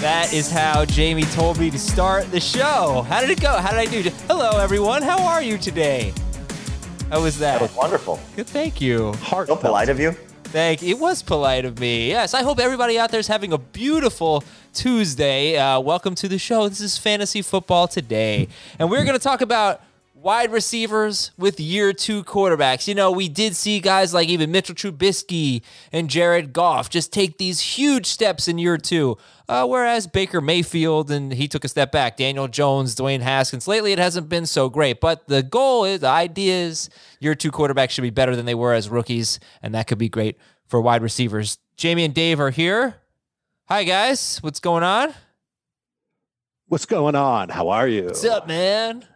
That is how Jamey told me to start the show. How did it go? How did I do? Hello, everyone. How are you today? How was that? That was wonderful. Good, thank you. Heart. So polite of you. Thank. You. It was polite of me. Yes, I hope everybody out there is having a beautiful Tuesday. Uh, welcome to the show. This is Fantasy Football Today, and we're going to talk about wide receivers with year two quarterbacks. You know, we did see guys like even Mitchell Trubisky and Jared Goff just take these huge steps in year two. Uh, whereas Baker Mayfield and he took a step back. Daniel Jones, Dwayne Haskins. Lately, it hasn't been so great. But the goal is, the idea is, year two quarterbacks should be better than they were as rookies, and that could be great for wide receivers. Jamey and Dave are here. Hi guys, what's going on? What's going on? How are you? What's up, man?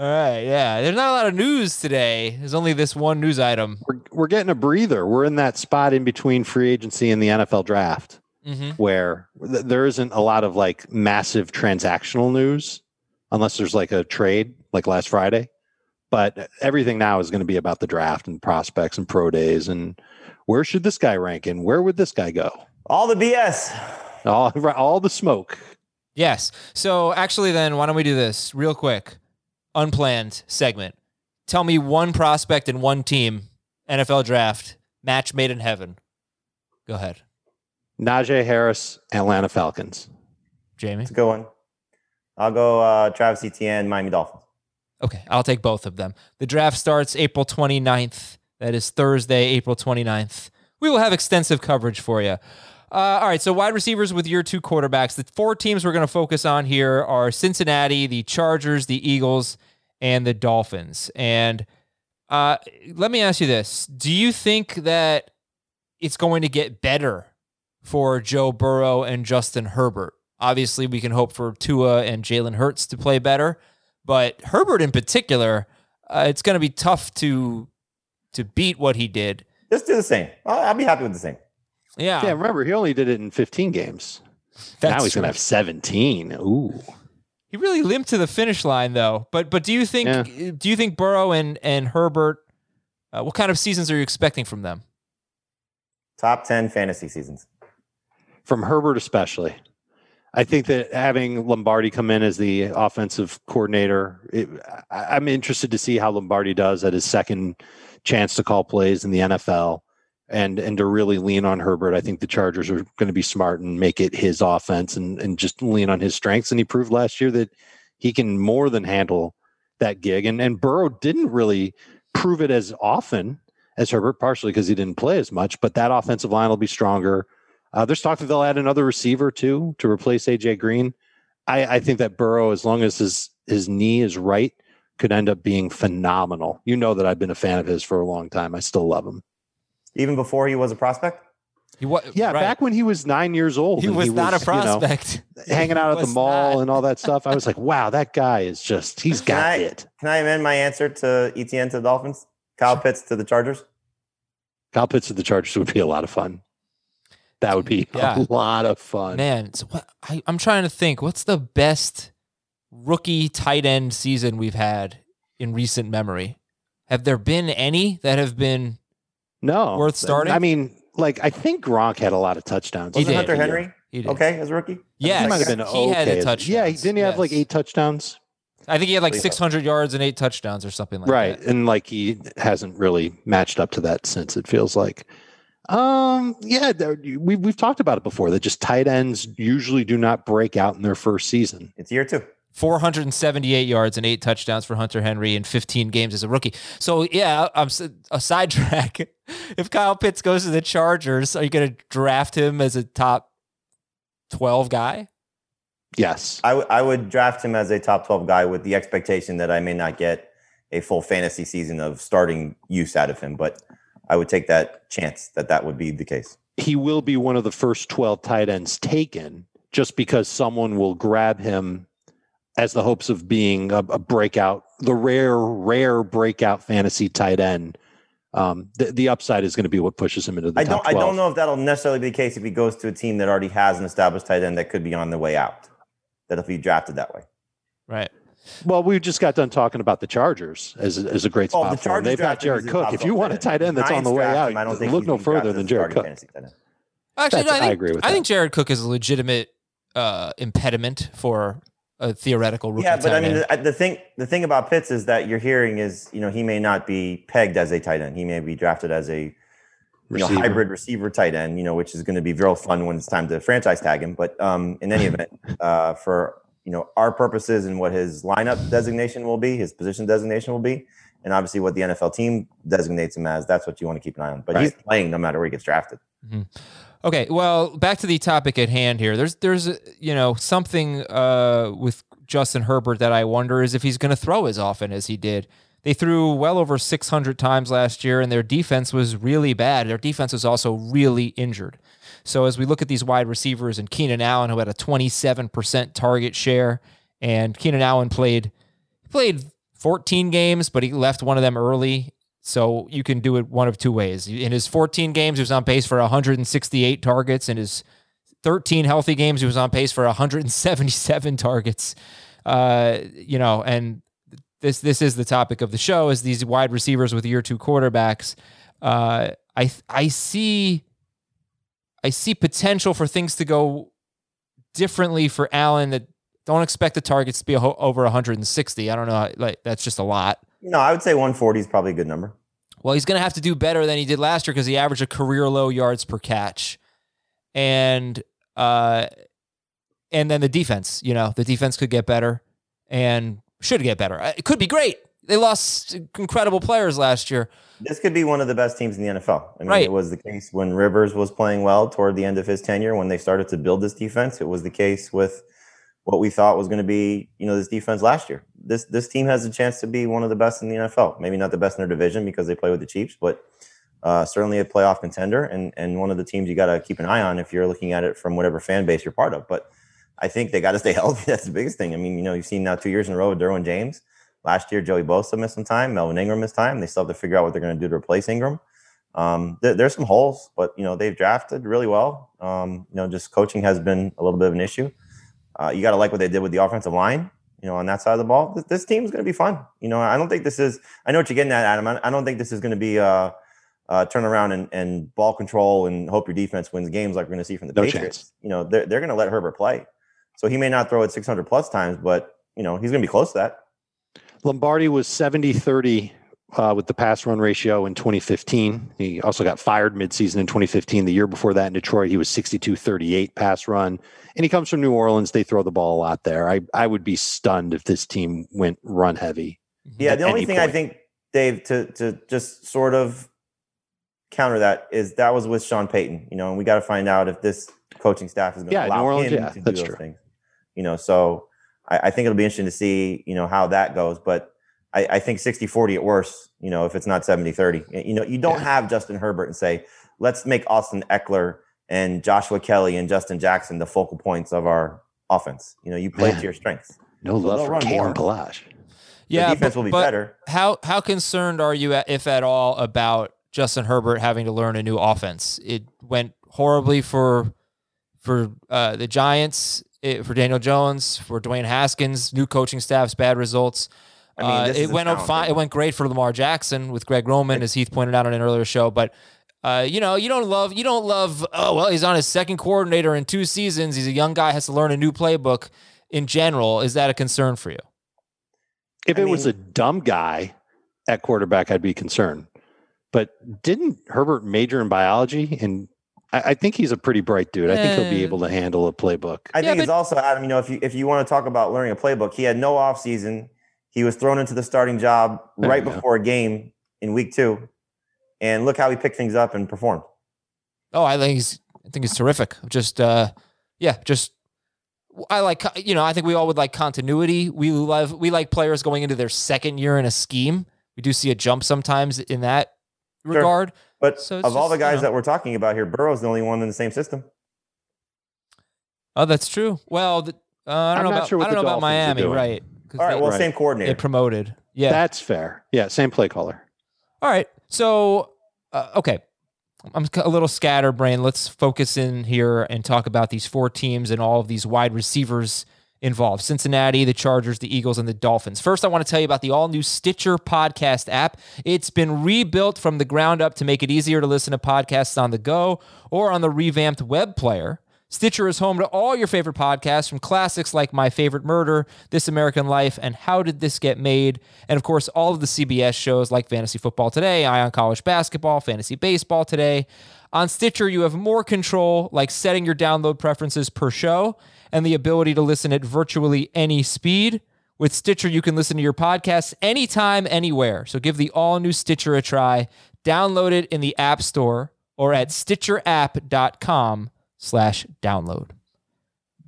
All right, yeah. There's not a lot of news today. There's only this one news item. We're, we're getting a breather. We're in that spot in between free agency and the NFL draft Mm-hmm. where th- there isn't a lot of like massive transactional news unless there's like a trade like last Friday. But everything now is going to be about the draft and prospects and pro days and where should this guy rank and where would this guy go? All the BS. All, all the smoke. Yes. So actually, then why don't we do this real quick? Unplanned segment. Tell me one prospect and one team NFL draft match made in heaven. Go ahead, Najee Harris, Atlanta Falcons. Jamey. It's a good one. I'll go uh, Travis Etienne, Miami Dolphins. Okay, I'll take both of them. The draft starts April 29th. That is Thursday, April 29th. We will have extensive coverage for you. Uh, all right, so wide receivers with your two quarterbacks. The four teams we're going to focus on here are Cincinnati, the Chargers, the Eagles, and the Dolphins. And uh, let me ask you this Do you think that it's going to get better for Joe Burrow and Justin Herbert? Obviously, we can hope for Tua and Jalen Hurts to play better, but Herbert in particular, uh, it's going to be tough to to beat what he did. Just do the same. I'll, I'll be happy with the same. Yeah, Yeah, remember, he only did it in 15 games. now he's going to have 17. Ooh. He really limped to the finish line though. But but do you think Yeah. do you think Burrow and and Herbert? Uh, what kind of seasons are you expecting from them? Top 10 fantasy seasons. from Herbert especially. I think that having Lombardi come in as the offensive coordinator, it, I, I'm interested to see how Lombardi does at his second chance to call plays in the NFL, and and to really lean on Herbert. I think the Chargers are going to be smart and make it his offense and and just lean on his strengths. And he proved last year that he can more than handle that gig. And and Burrow didn't really prove it as often as Herbert, partially because he didn't play as much. But that offensive line will be stronger. Uh, there's talk that they'll add another receiver too to replace AJ Green. I, I think that Burrow, as long as his his knee is right, could end up being phenomenal. You know that I've been a fan of his for a long time. I still love him. Even before he was a prospect? He wa- Yeah, right. back when he was nine years old, he and was not a you know, prospect. hanging out at the mall not. and all that stuff. I was like, wow, that guy is just he's got I- it. Can I amend my answer to Etienne to the Dolphins? Kyle Pitts to the Chargers? Kyle Pitts to the Chargers would be a lot of fun. That would be Yeah. a lot of fun. Man, so what, I, I'm trying to think. What's the best rookie tight end season we've had in recent memory? Have there been any that have been No, Worth starting? I mean, like I think Gronk had a lot of touchdowns. He Wasn't did. Hunter Henry he did. okay as a rookie? Yeah, He might have been He had a touchdown. Yeah, he- didn't he have like eight touchdowns? I think he had like Please. 600 yards and eight touchdowns or something like right, that. Right, and like he hasn't really matched up to that since. It feels like. Um. Yeah, there- we've we've talked about it before. That just tight ends usually do not break out in their first season. It's year two. 478 yards and eight touchdowns for Hunter Henry in 15 games as a rookie. So yeah, I'm a sidetrack. If Kyle Pitts goes to the Chargers, are you going to draft him as a top 12 guy? Yes. I, w- I would draft him as a top 12 guy with the expectation that I may not get a full fantasy season of starting use out of him, but I would take that chance that that would be the case. he will be one of the first 12 tight ends taken just because someone will grab him as the hopes of being a, a breakout, the rare, rare breakout fantasy tight end. Um, the, the upside is going to be what pushes him into the I top don't I don't know if that'll necessarily be the case if he goes to a team that already has an established tight end that could be on the way out. That if he drafted that way. Right. Well, we just got done talking about the Chargers as, a- as a great Oh, spot the for him. They've got Jared Cook. If you want a tight end that's on the way out, him. I don't think look no further than Jared Cook. fantasy tight end. Actually, no, I, I agree with I that. think Jared Cook is a legitimate uh, impediment for a theoretical rookie Yeah, but I mean, end. the, the thing the thing about Pitts is that you're hearing is you know he may not be pegged as a tight end. He may be drafted as a you know hybrid receiver tight end. You know, which is going to be real fun when it's time to franchise tag him. But um, in any event, uh, for you know our purposes and what his lineup designation will be, his position designation will be, and obviously what the NFL team designates him as, that's what you want to keep an eye on. But he's playing no matter where he gets drafted. Okay, well, back to the topic at hand here. There's there's you know something uh, with Justin Herbert that I wonder is if he's going to throw as often as he did. They threw well over 600 times last year, and their defense was really bad. Their defense was also really injured. So as we look at these wide receivers and Keenan Allen, who had a 27% target share, and Keenan Allen played played 14 games, but he left one of them early. So you can do it one of two ways. In his 14 games, he was on pace for 168 targets. In his 13 healthy games, he was on pace for 177 targets. Uh, you know, and this this is the topic of the show: is these wide receivers with year two quarterbacks. Uh, I I see I see potential for things to go differently for Allen. That don't expect the targets to be over 160. I don't know, like that's just a lot. No, I would say 140 is probably a good number. Well, he's going to have to do better than he did last year because he averaged a career low yards per catch, and uh, and then the defense. You know, the defense could get better and should get better. It could be great. They lost incredible players last year. This could be one of the best teams in the NFL. I mean, Right. it was the case when Rivers was playing well toward the end of his tenure when they started to build this defense. It was the case with what we thought was going to be, you know, this defense last year. This this team has a chance to be one of the best in the NFL. Maybe not the best in their division because they play with the Chiefs, but uh, certainly a playoff contender and and one of the teams you got to keep an eye on if you're looking at it from whatever fan base you're part of. But I think they got to stay healthy. That's the biggest thing. I mean, you know, you've seen now two years in a row with Derwin James. Last year, Joey Bosa missed some time. Melvin Ingram missed time. They still have to figure out what they're going to do to replace Ingram. Um, there, there's some holes, but you know they've drafted really well. Um, you know, just coaching has been a little bit of an issue. Uh, you got to like what they did with the offensive line. You know, on that side of the ball, this, this team is going to be fun. You know, I don't think this is. I know what you're getting at, Adam. I, I don't think this is going to be uh, uh, turn around and, and ball control and hope your defense wins games like we're going to see from the No Patriots. chance. You know, they're they're going to let Herbert play, so he may not throw it 600 plus times, but you know he's going to be close to that. Lombardi was 70 30 uh, with the pass run ratio in 2015. He also got fired midseason in 2015. The year before that in Detroit, he was 62 38 pass run. And he comes from New Orleans. They throw the ball a lot there. I, I would be stunned if this team went run heavy. Yeah, the only thing I think, Dave, to to just sort of counter that is that was with Sean Payton, you know, and we got to find out if this coaching staff is going to Yeah, New allow Orleans, him yeah, to do that's those true. things. You know, so I, I think it'll be interesting to see, you know, how that goes. But I, I think 60 40 at worst, you know, if it's not 70 30. You know, you don't Yeah. have Justin Herbert and say, let's make Austin Ekeler and Joshua Kelly and Justin Jackson the focal points of our offense. You know, you play Man. to your strengths. No love they'll for run Cam more. Kalash. Yeah, the defense but- will be but better. How how concerned are you, if at all, about Justin Herbert having to learn a new offense? It went horribly for for uh, the Giants, it, for Daniel Jones, for Dwayne Haskins, new coaching staffs, bad results. I mean, Uh, this is it went out talent, fine. It went great for Lamar Jackson with Greg Roman, as Heath pointed out on an earlier show. But uh, you know, you don't love you don't love. Oh well, he's on his second coordinator in two seasons. He's a young guy, has to learn a new playbook. In general, is that a concern for you? If I it was a dumb guy at quarterback, I'd be concerned. But didn't Herbert major in biology? And I, I think he's a pretty bright dude. I think he'll be able to handle a playbook. I Yeah, think it's but- also Adam. You know, if you if you want to talk about learning a playbook, he had no off season. He was thrown into the starting job There right you go. before a game in week two, and look how he picked things up and performed. Oh, I think he's I think he's terrific. Just uh yeah, just I like you know, I think we all would like continuity. We love we like players going into their second year in a scheme. We do see a jump sometimes in that Sure. regard. But So it's of all the just, you guys know. that we're talking about here, Burrow's the only one in the same system. Oh, that's true. Well, the, uh, I don't I'm know not about sure what I don't the know about Dolphins are Miami, right? 'Cause All right, they, well, Right. same coordinator. they promoted. Yeah. That's fair. Yeah, same play caller. All right. So, uh, okay. I'm a little scatterbrained. Let's focus in here and talk about these four teams and all of these wide receivers involved Cincinnati, the Chargers, the Eagles, and the Dolphins. First, I want to tell you about the all new Stitcher podcast app. It's been rebuilt from the ground up to make it easier to listen to podcasts on the go or on the revamped web player. Stitcher is home to all your favorite podcasts from classics like My Favorite Murder, This American Life, and How Did This Get Made? And of course, all of the CBS shows like Fantasy Football Today, Eye on College Basketball, Fantasy Baseball Today. On Stitcher, you have more control, like setting your download preferences per show and the ability to listen at virtually any speed. With Stitcher, you can listen to your podcasts anytime, anywhere. So give the all new Stitcher a try. Download it in the App Store or at stitcherapp.com slash download.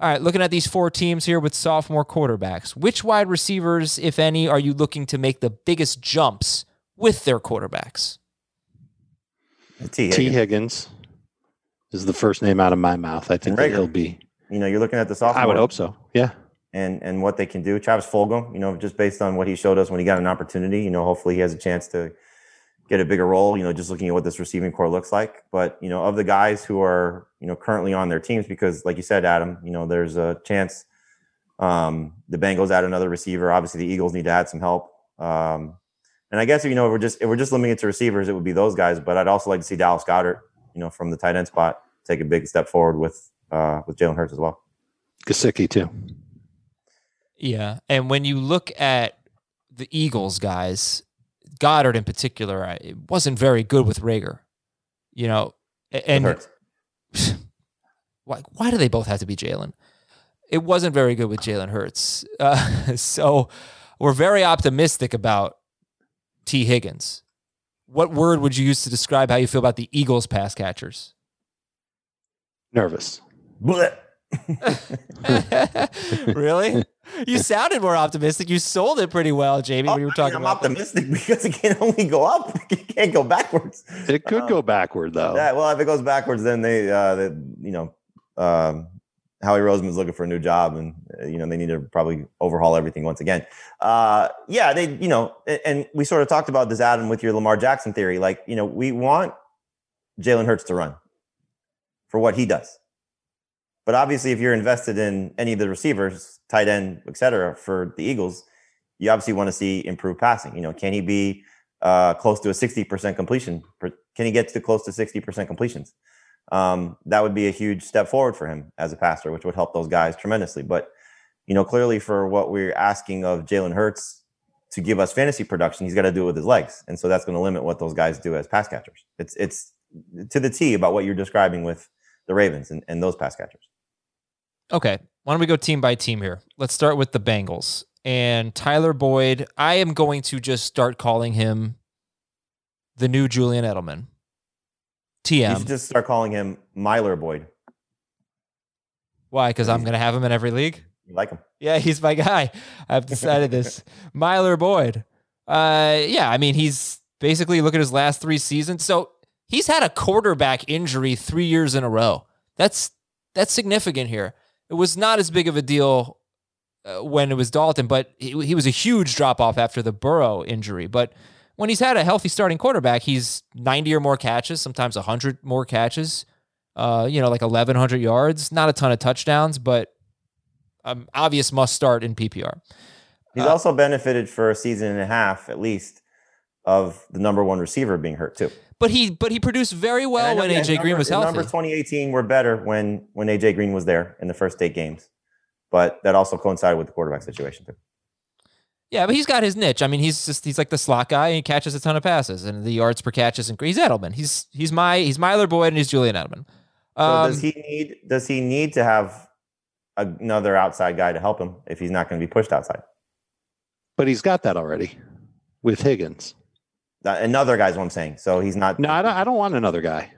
All right, looking at these four teams here with sophomore quarterbacks, which wide receivers, if any, are you looking to make the biggest jumps with their quarterbacks? T. T. Higgins. Higgins is the first name out of my mouth. I think he'll be. You know, you're looking at the sophomore. I would hope so. Yeah. and and what they can do. Travis Fulgham, you know, just based on what he showed us when he got an opportunity, you know, hopefully he has a chance to get a bigger role. You know, just looking at what this receiving corps looks like. But you know, of the guys who are you know currently on their teams, because like you said, Adam, you know, there's a chance um, the Bengals add another receiver. Obviously, the Eagles need to add some help. Um, and I guess you know, if we're just if we're just limiting it to receivers, it would be those guys. But I'd also like to see Dallas Goedert, you know, from the tight end spot, take a big step forward with uh, with Jalen Hurts as well. Gesicki too. Yeah. And when you look at the Eagles guys, Goedert in particular, I, it wasn't very good with Reagor. You know, and Hurts. why, why do they both have to be Jalen? It wasn't very good with Jalen Hurts. Uh, so we're very optimistic about Tee Higgins. What word would you use to describe how you feel about the Eagles pass catchers? Nervous. Blech. really? You sounded more optimistic. You sold it pretty well, Jamey, when you were Oh, I talking mean, I'm about that. optimistic because it can only go up. It can't go backwards. It could Um, go backward though. Yeah, well, if it goes backwards, then they, uh, they you know, um, Howie Roseman's looking for a new job, and uh, you know they need to probably overhaul everything once again. Uh, yeah, they, you know, a- and we sort of talked about this, Adam, with your Lamar Jackson theory. Like, you know, we want Jalen Hurts to run for what he does, but obviously, if you're invested in any of the receivers, tight end, et cetera, for the Eagles, you obviously want to see improved passing. You know, can he be uh, close to a 60% completion? Can he get to close to 60% completions? Um, that would be a huge step forward for him as a passer, which would help those guys tremendously. But, you know, clearly for what we're asking of Jalen Hurts to give us fantasy production, he's got to do it with his legs. And so that's going to limit what those guys do as pass catchers. It's, it's to the T about what you're describing with the Ravens and, and those pass catchers. Okay. Why don't we go team by team here? Let's start with the Bengals. And Tyler Boyd, I am going to just start calling him the new Julian Edelman. TM. You should just start calling him Myler Boyd. Why? Because I'm going to have him in every league? You like him? Yeah, he's my guy. I've decided this. Myler Boyd. Uh, yeah, I mean, he's basically look at his last three seasons. So he's had a quarterback injury three years in a row. That's that's significant here. It was not as big of a deal uh, when it was Dalton, but he, he was a huge drop off after the Burrow injury. But when he's had a healthy starting quarterback, he's 90 or more catches, sometimes 100 more catches. Uh, you know, like 1,100 yards. Not a ton of touchdowns, but um, obvious must start in PPR. He's Uh, also benefited for a season and a half at least of the number one receiver being hurt too. But he but he produced very well And I know, when yeah, AJ Green was healthy. Numbers 2018 were better when when AJ Green was there in the first eight games, but that also coincided with the quarterback situation too. Yeah, but he's got his niche. I mean, he's just he's like the slot guy and he catches a ton of passes and the yards per catch is increased. He's Edelman. He's he's my he's Myler Boyd and he's Julian Edelman. So Um, does he need does he need to have another outside guy to help him if he's not going to be pushed outside? But he's got that already with Higgins. Another guy's what I'm saying. So he's not. No, I don't, I don't want another guy.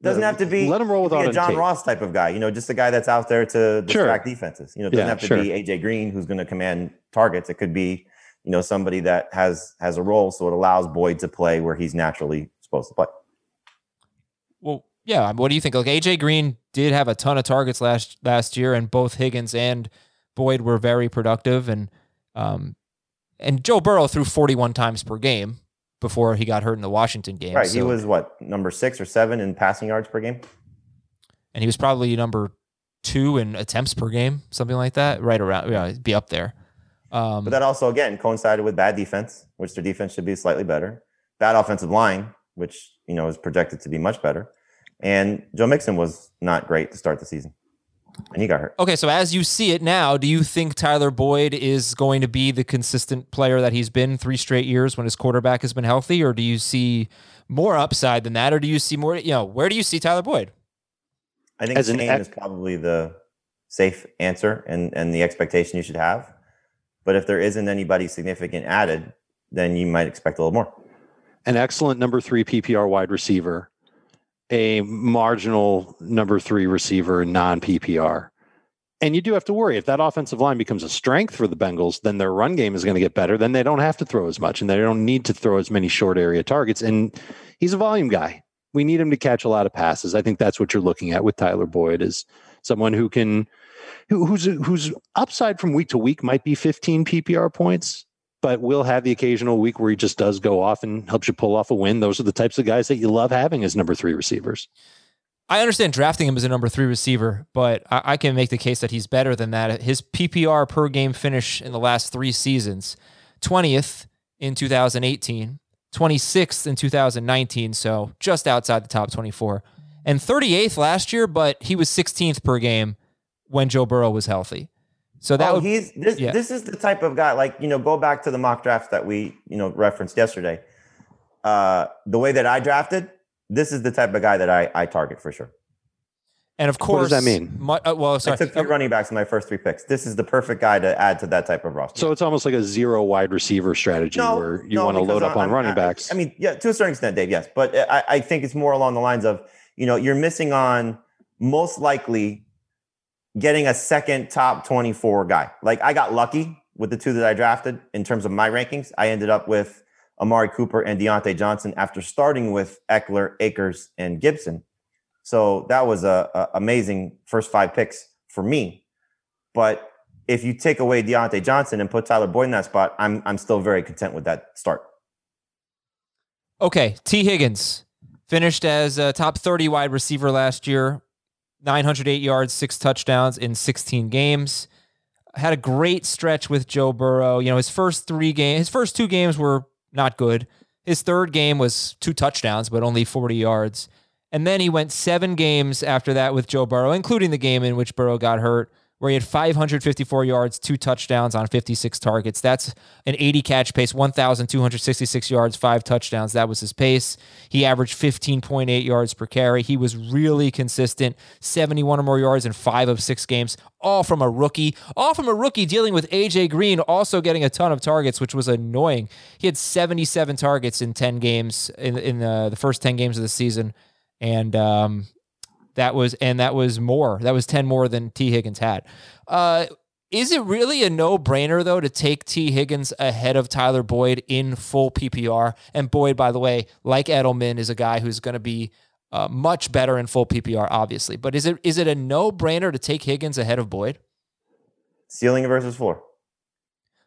doesn't have to be. Let him roll could be without a John tape. Ross type of guy. You know, just a guy that's out there to Sure. distract defenses. You know, it doesn't Yeah, have to sure. be AJ Green who's going to command targets. It could be you know somebody that has has a role, so it allows Boyd to play where he's naturally supposed to play. well, yeah. What do you think? Like AJ Green did have a ton of targets last last year, and both Higgins and Boyd were very productive, and um, and Joe Burrow threw 41 times per game before he got hurt in the Washington game. Right. he was what number six or seven in passing yards per game. and he was probably number two in attempts per game, something like that. Right around, yeah, be up there. Um, But that also again coincided with bad defense, which their defense should be slightly better. Bad offensive line, which you know is projected to be much better. And Joe Mixon was not great to start the season, and he got hurt. Okay, so as you see it now, do you think Tyler Boyd is going to be the consistent player that he's been three straight years when his quarterback has been healthy, or do you see more upside than that, or do you see more? You know, where do you see Tyler Boyd? I think As an Shane is probably the safe answer and and the expectation you should have. But if there isn't anybody significant added, then you might expect a little more. An excellent number three PPR wide receiver, a marginal number three receiver non PPR. And you do have to worry if that offensive line becomes a strength for the Bengals, then their run game is going to get better. Then they don't have to throw as much and they don't need to throw as many short area targets. And he's a volume guy. We need him to catch a lot of passes. I think that's what you're looking at with Tyler Boyd is someone who can who, who's whose upside from week to week might be 15 PPR points, but we'll have the occasional week where he just does go off and helps you pull off a win. Those are the types of guys that you love having as number three receivers. I understand drafting him as a number three receiver, but I, I can make the case that he's better than that. His PPR per game finish in the last three seasons 20th in 2018, 26th in 2019, so just outside the top 24, and 38th last year, but he was 16th per game when Joe Burrow was healthy. So that oh, would he's this. yeah. This is the type of guy. Like you know, go back to the mock drafts that we you know referenced yesterday. Uh, the way that I drafted, this is the type of guy that I I target for sure. and of course, What course does that mean? mu- uh, well, I took three running backs in my first three picks. This is the perfect guy to add to that type of roster. So it's almost like a zero wide receiver strategy where you no, want to load up I- on I'm- running I- backs. I mean, yeah, to a certain extent, Dave, yes. But I, I think it's more along the lines of, you know, you're missing on most likely getting a second top 24 guy. Like I got lucky with the two that I drafted in terms of my rankings. I ended up with Amari Cooper and Diontae Johnson after starting with Ekeler, Akers, and Gibson. So that was a, a amazing first five picks for me. But if you take away Diontae Johnson and put Tyler Boyd in that spot, I'm I'm still very content with that start. Okay, Tee Higgins finished as a top 30 wide receiver last year, 908 yards, six touchdowns in 16 games. Had a great stretch with Joe Burrow. You know, his first three games, his first two games were not good. His third game was two touchdowns, but only 40 yards. And then he went seven games after that with Joe Burrow, including the game in which Burrow got hurt, where he had 554 yards, two touchdowns on 56 targets. That's an 80 catch pace, 1,266 yards, five touchdowns. That was his pace. He averaged 15.8 yards per carry. He was really consistent, 71 or more yards in five of six games, all from a rookie. All from a rookie dealing with AJ Green, also getting a ton of targets, which was annoying. He had 77 targets in 10 games in, in the, the first 10 games of the season. And um, that was and that was more. That was 10 more than Tee Higgins had. Uh, is it really a no-brainer though to take Tee Higgins ahead of Tyler Boyd in full PPR? And Boyd, by the way, like Edelman, is a guy who's going to be uh, much better in full PPR, obviously. But is it is it a no-brainer to take Higgins ahead of Boyd? Ceiling versus floor.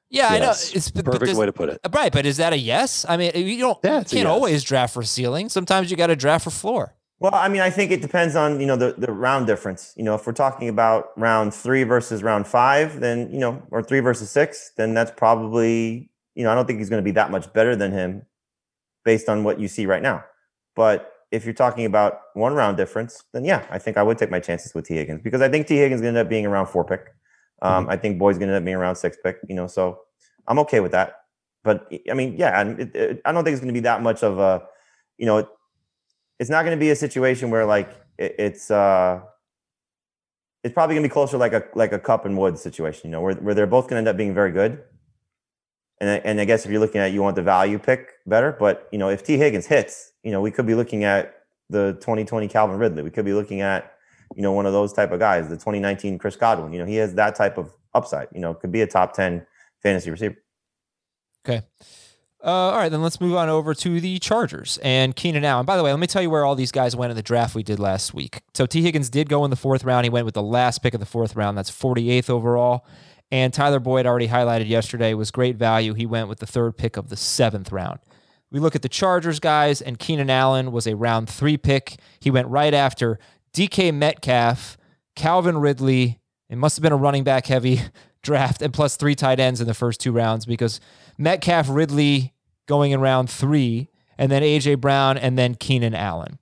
Yeah, I know. Yes. It's but Perfect does- way to put it. Right, but is that a yes? I mean, you don't Yeah, you can't yes. always draft for ceiling. Sometimes you got to draft for floor. Well, I mean, I think it depends on you know the the round difference. You know, if we're talking about round three versus round five, then you know, or three versus six, then that's probably you know I don't think he's going to be that much better than him, based on what you see right now. But if you're talking about one round difference, then yeah, I think I would take my chances with Tee Higgins because I think Tee Higgins going to end up being around four pick. Um, mm-hmm. I think Boyd's going to end up being around six pick. You know, so I'm okay with that. But I mean, yeah, it, it, I don't think it's going to be that much of a, you know, it's not going to be a situation where like it, it's uh it's probably going to be closer like a like a Kupp and wood situation, you know, where where they're both going to end up being very good. And and I guess if you're looking at you want the value pick better, but you know, if Tee Higgins hits, you know, we could be looking at the 2020 Calvin Ridley. We could be looking at you know one of those type of guys, the 2019 Chris Godwin. You know, he has that type of upside. You know, could be a top 10 fantasy receiver. Okay. Uh, all right, then let's move on over to the Chargers and Keenan Allen. By the way, let me tell you where all these guys went in the draft we did last week. So Tee Higgins did go in the fourth round. He went with the last pick of the fourth round. That's 48th overall. And Tyler Boyd, already highlighted yesterday, was great value. He went with the third pick of the seventh round. We look at the Chargers guys, and Keenan Allen was a round three pick. He went right after DK Metcalf, Calvin Ridley. It must have been a running back heavy draft, and plus three tight ends in the first two rounds because Metcalf, Ridley going in round three, and then A.J. Brown, and then Keenan Allen.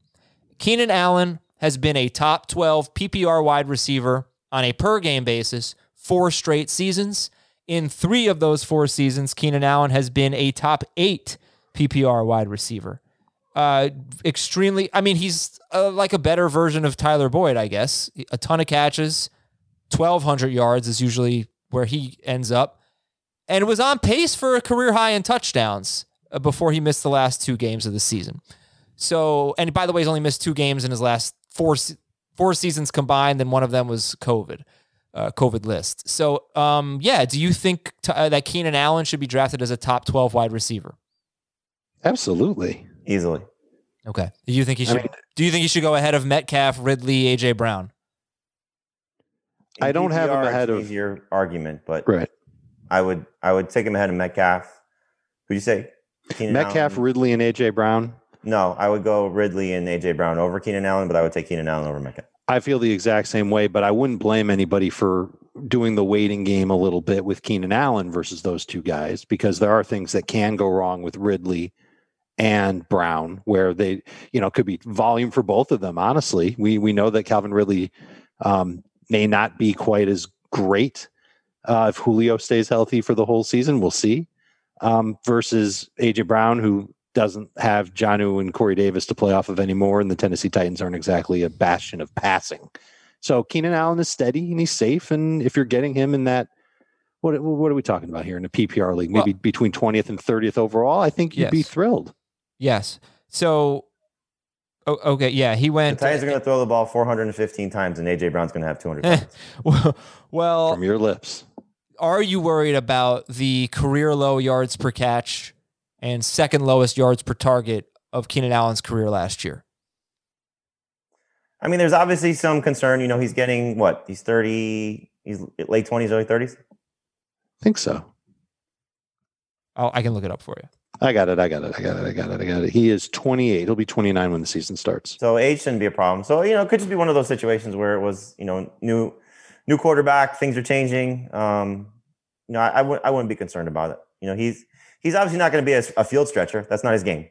Keenan Allen has been a top 12 PPR wide receiver on a per game basis four straight seasons. In three of those four seasons, Keenan Allen has been a top eight PPR wide receiver. Uh, extremely, I mean, he's uh, like a better version of Tyler Boyd, I guess. A ton of catches, 1,200 yards is usually where he ends up and was on pace for a career high in touchdowns uh, before he missed the last two games of the season. So, and by the way, he's only missed two games in his last four four seasons combined, and one of them was COVID, uh, COVID list. So, um, yeah, do you think t- uh, that Keenan Allen should be drafted as a top twelve wide receiver? Absolutely, easily. Okay. Do you think he should? I mean, do you think he should go ahead of Metcalf, Ridley, AJ Brown? I don't have him ahead of your argument, but right. I would I would take him ahead of Metcalf. Who'd you say? Keenan Metcalf, Allen? Ridley, and AJ Brown. No, I would go Ridley and AJ Brown over Keenan Allen, but I would take Keenan Allen over Metcalf. I feel the exact same way, but I wouldn't blame anybody for doing the waiting game a little bit with Keenan Allen versus those two guys because there are things that can go wrong with Ridley and Brown where they, you know, could be volume for both of them. Honestly, we we know that Calvin Ridley um, may not be quite as great uh, if Julio stays healthy for the whole season, we'll see. Um, versus AJ Brown, who doesn't have Jonnu and Corey Davis to play off of anymore, and the Tennessee Titans aren't exactly a bastion of passing. So Keenan Allen is steady and he's safe, and if you're getting him in that, what what are we talking about here in a PPR league? Maybe well, between twentieth and thirtieth overall. I think you'd yes. be thrilled. Yes. So Oh, okay, yeah, he went. The Titans are going to throw the ball 415 times, and AJ Brown's going to have 200. Eh, well, well, from your lips. Are you worried about the career low yards per catch and second lowest yards per target of Keenan Allen's career last year? I mean, there's obviously some concern. You know, he's getting what? He's 30. He's late 20s, early 30s. I think so. I'll, I can look it up for you. I got it. I got it. I got it. I got it. I got it. He is 28. He'll be 29 when the season starts. So age shouldn't be a problem. So you know, it could just be one of those situations where it was you know new new quarterback, things are changing. Um, you know, I wouldn't be concerned about it. You know, he's he's obviously not going to be a, a, field stretcher. That's not his game.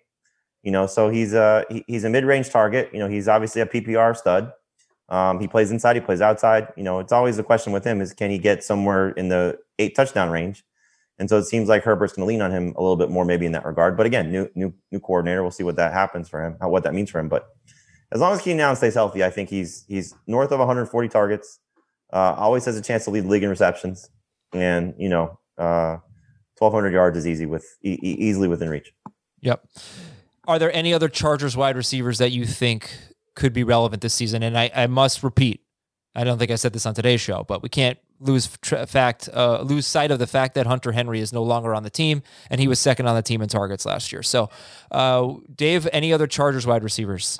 You know, so he's a he, he's a mid range target. You know, he's obviously a PPR stud. Um, he plays inside, he plays outside. You know, it's always the question with him is can he get somewhere in the eight touchdown range? And so it seems like Herbert's going to lean on him a little bit more, maybe in that regard. But again, new new new coordinator. We'll see what that happens for him, how, what that means for him. But as long as Keenan Allen stays healthy, I think he's he's north of 140 targets. Uh, always has a chance to lead the league in receptions, and you know, uh, 1,200 yards is easy with e- easily within reach. Yep. Are there any other Chargers wide receivers that you think could be relevant this season? And I, I must repeat, I don't think I said this on today's show, but we can't lose fact uh, lose sight of the fact that Hunter Henry is no longer on the team, and he was second on the team in targets last year. So, uh, Dave, any other Chargers wide receivers?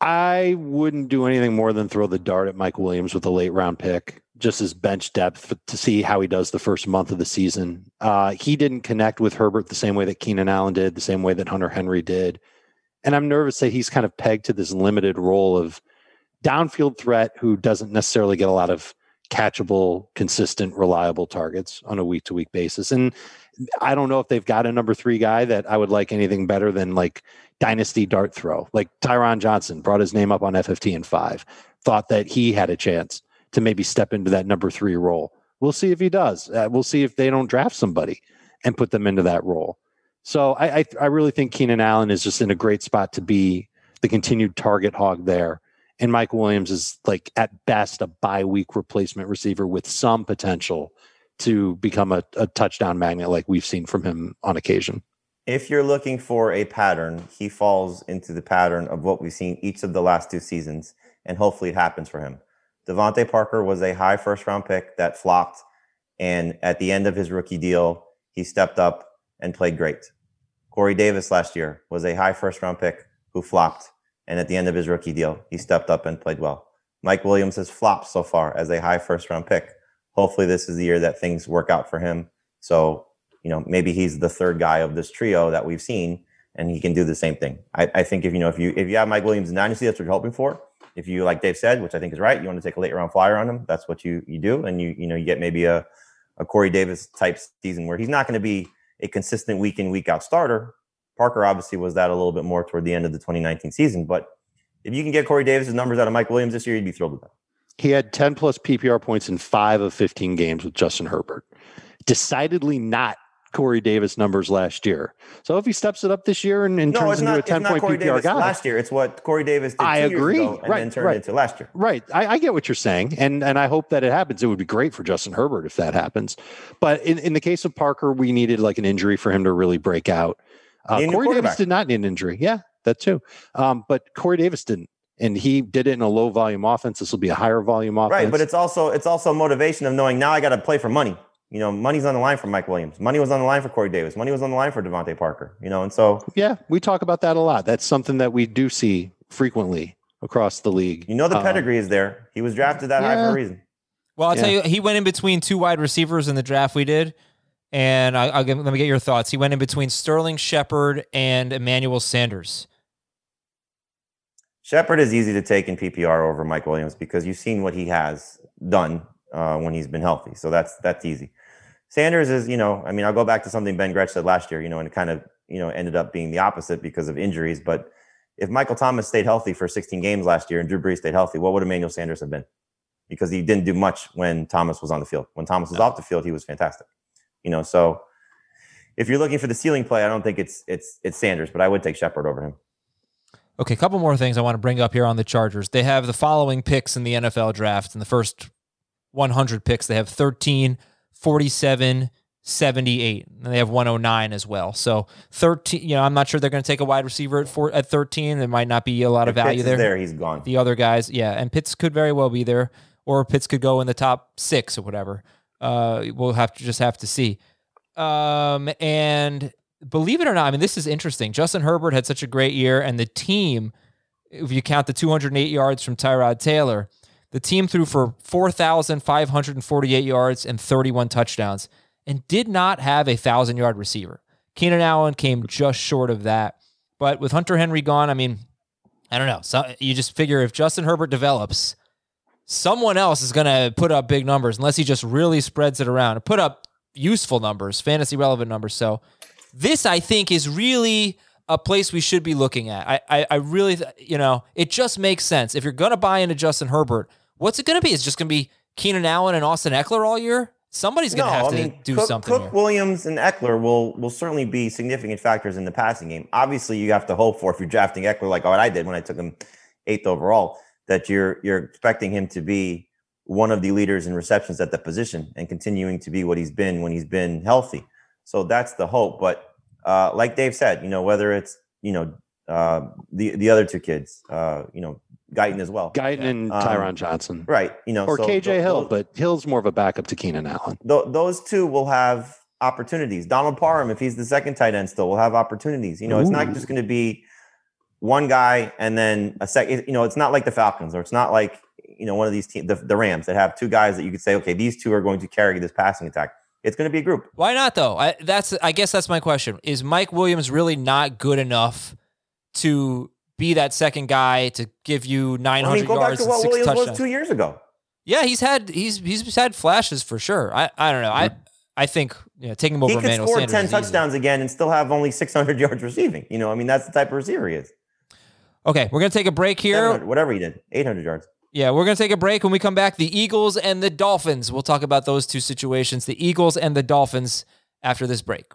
I wouldn't do anything more than throw the dart at Mike Williams with a late round pick, just as bench depth to see how he does the first month of the season. Uh, he didn't connect with Herbert the same way that Keenan Allen did, the same way that Hunter Henry did. And I'm nervous that he's kind of pegged to this limited role of downfield threat who doesn't necessarily get a lot of catchable, consistent, reliable targets on a week to week basis. And I don't know if they've got a number three guy that I would like anything better than like dynasty dart throw. Like Tyron Johnson brought his name up on FFT and five, thought that he had a chance to maybe step into that number three role. We'll see if he does. Uh, we'll see if they don't draft somebody and put them into that role. So I, I, I really think Keenan Allen is just in a great spot to be the continued target hog there. And Mike Williams is like at best a bye week replacement receiver with some potential to become a, a touchdown magnet like we've seen from him on occasion. If you're looking for a pattern, he falls into the pattern of what we've seen each of the last two seasons, and hopefully it happens for him. DeVante Parker was a high first round pick that flopped, and at the end of his rookie deal, he stepped up and played great. Corey Davis last year was a high first round pick who flopped, and at the end of his rookie deal, he stepped up and played well. Mike Williams has flopped so far as a high first round pick. Hopefully, this is the year that things work out for him. So you know, maybe he's the third guy of this trio that we've seen, and he can do the same thing. I, I think if you know if you if you have Mike Williams in dynasty, that's what you're hoping for. If you like Dave said, which I think is right, you want to take a late round flyer on him. That's what you you do, and you you know you get maybe a a Corey Davis type season where he's not going to be a consistent week in week out starter. Parker obviously was that a little bit more toward the end of the 2019 season, but if you can get Corey Davis's numbers out of Mike Williams this year, you'd be thrilled with that. He had 10 plus PPR points in five of 15 games with Justin Herbert. Decidedly not Corey Davis numbers last year. So if he steps it up this year and, and no, turns into not, a 10 point Corey PPR Davis guy. Last year, it's what Corey Davis did. I agree. and right, then turned right. into last year. Right. I, I, get what you're saying. And and I hope that it happens. It would be great for Justin Herbert if that happens. But in, in the case of Parker, we needed like an injury for him to really break out. Uh, Corey Davis did not need an injury. Yeah, that too. Um, but Corey Davis didn't and he did it in a low volume offense. This will be a higher volume offense. Right, but it's also it's also motivation of knowing now I got to play for money. You know, money's on the line for Mike Williams. Money was on the line for Corey Davis. Money was on the line for DeVante Parker. You know, and so yeah, we talk about that a lot. That's something that we do see frequently across the league. You know, the uh, pedigree is there. He was drafted that yeah. high for a reason. Well, I'll yeah. tell you, he went in between two wide receivers in the draft we did. And I, get, let me get your thoughts. He went in between Sterling Shepard and Emmanuel Sanders. Shepard is easy to take in PPR over Mike Williams because you've seen what he has done uh, when he's been healthy. So that's that's easy. Sanders is, you know, I mean, I'll go back to something Ben Gretch said last year, you know, and it kind of, you know, ended up being the opposite because of injuries. But if Michael Thomas stayed healthy for 16 games last year and Drew Brees stayed healthy, what would Emmanuel Sanders have been? Because he didn't do much when Thomas was on the field. When Thomas was off the field, he was fantastic. You know, so if you're looking for the ceiling play, I don't think it's it's it's Sanders, but I would take Shepard over him. Okay, a couple more things I want to bring up here on the Chargers. They have the following picks in the NFL draft. In the first 100 picks, they have 13, 47, 78. And they have 109 as well. So 13, you know, I'm not sure they're going to take a wide receiver at four, at 13. There might not be a lot if of value there. there, he's gone. The other guys, yeah, and Pitts could very well be there, or Pitts could go in the top six or whatever. Uh, we'll have to just have to see. Um, and believe it or not, I mean, this is interesting. Justin Herbert had such a great year, and the team, if you count the 208 yards from Tyrod Taylor, the team threw for 4,548 yards and 31 touchdowns and did not have a thousand yard receiver. Keenan Allen came just short of that. But with Hunter Henry gone, I mean, I don't know. So you just figure if Justin Herbert develops, someone else is going to put up big numbers unless he just really spreads it around and put up useful numbers, fantasy relevant numbers. So this, I think, is really a place we should be looking at. I, I, I really, you know, it just makes sense. If you're going to buy into Justin Herbert, what's it going to be? It's just going to be Keenan Allen and Austin Ekeler all year? Somebody's going to no, have I mean, to do Cook, something. Cook, here. Williams, and Eckler will will certainly be significant factors in the passing game. Obviously, you have to hope for if you're drafting Ekeler like what I did when I took him eighth overall, that you're you're expecting him to be one of the leaders in receptions at the position and continuing to be what he's been when he's been healthy. So that's the hope. But uh, like Dave said, you know, whether it's you know uh, the the other two kids, uh, you know, Guyton as well. Guyton and um, Tyron Johnson, right? You know, or so KJ those, Hill, but Hill's more of a backup to Keenan Allen. Th- those two will have opportunities. Donald Parham, if he's the second tight end, still will have opportunities. You know, Ooh. it's not just going to be one guy and then a second. You know, it's not like the Falcons or it's not like you know one of these teams, the, the Rams, that have two guys that you could say, okay, these two are going to carry this passing attack. It's going to be a group. Why not though? I, that's I guess that's my question. Is Mike Williams really not good enough to be that second guy to give you 900 I mean, go back yards to and what six Williams touchdowns. was two years ago. Yeah, he's had he's he's had flashes for sure. I I don't know. I mm-hmm. I think you know, taking him over He could Emmanuel score Sanders ten is easy. touchdowns again and still have only 600 yards receiving. You know, I mean, that's the type of receiver he is. Okay, we're gonna take a break here. whatever he did, 800 yards. Yeah, we're going to take a break. When we come back, the Eagles and the Dolphins. We'll talk about those two situations, the Eagles and the Dolphins, after this break.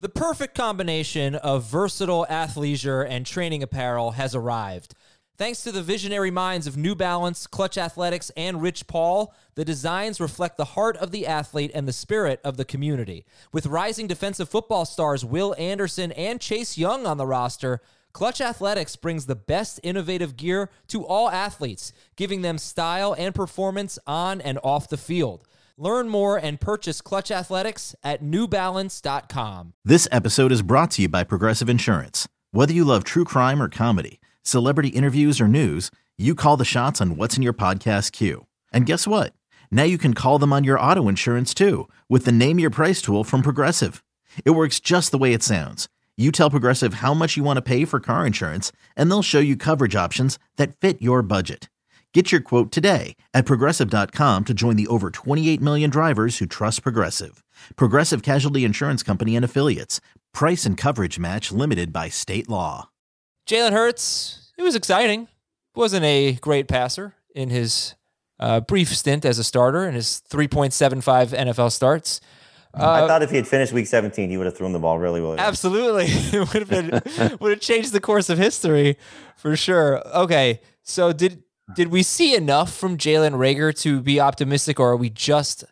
The perfect combination of versatile athleisure and training apparel has arrived. Thanks to the visionary minds of New Balance, Clutch Athletics, and Rich Paul, the designs reflect the heart of the athlete and the spirit of the community. With rising defensive football stars Will Anderson and Chase Young on the roster, Clutch Athletics brings the best innovative gear to all athletes, giving them style and performance on and off the field. Learn more and purchase Clutch Athletics at newbalance.com. This episode is brought to you by Progressive Insurance. Whether you love true crime or comedy, celebrity interviews or news, you call the shots on what's in your podcast queue. And guess what? Now you can call them on your auto insurance too with the Name Your Price tool from Progressive. It works just the way it sounds. You tell Progressive how much you want to pay for car insurance, and they'll show you coverage options that fit your budget. Get your quote today at progressive.com to join the over 28 million drivers who trust Progressive. Progressive Casualty Insurance Company and Affiliates. Price and coverage match limited by state law. Jalen Hurts, it was exciting. Wasn't a great passer in his uh, brief stint as a starter in his 3.75 NFL starts. I thought if he had finished week 17, he would have thrown the ball really well. Absolutely, it would have been would have changed the course of history for sure. Okay, so did did we see enough from Jalen Reagor to be optimistic, or are we just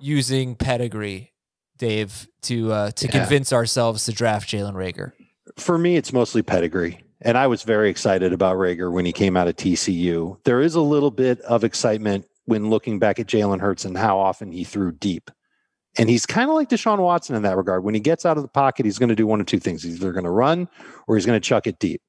using pedigree, Dave, to uh, to Yeah. convince ourselves to draft Jalen Reagor? For me, it's mostly pedigree. And I was very excited about Reagor when he came out of TCU. There is a little bit of excitement when looking back at Jalen Hurts and how often he threw deep. And he's kind of like Deshaun Watson in that regard. When he gets out of the pocket, he's going to do one of two things. He's either going to run or he's going to chuck it deep.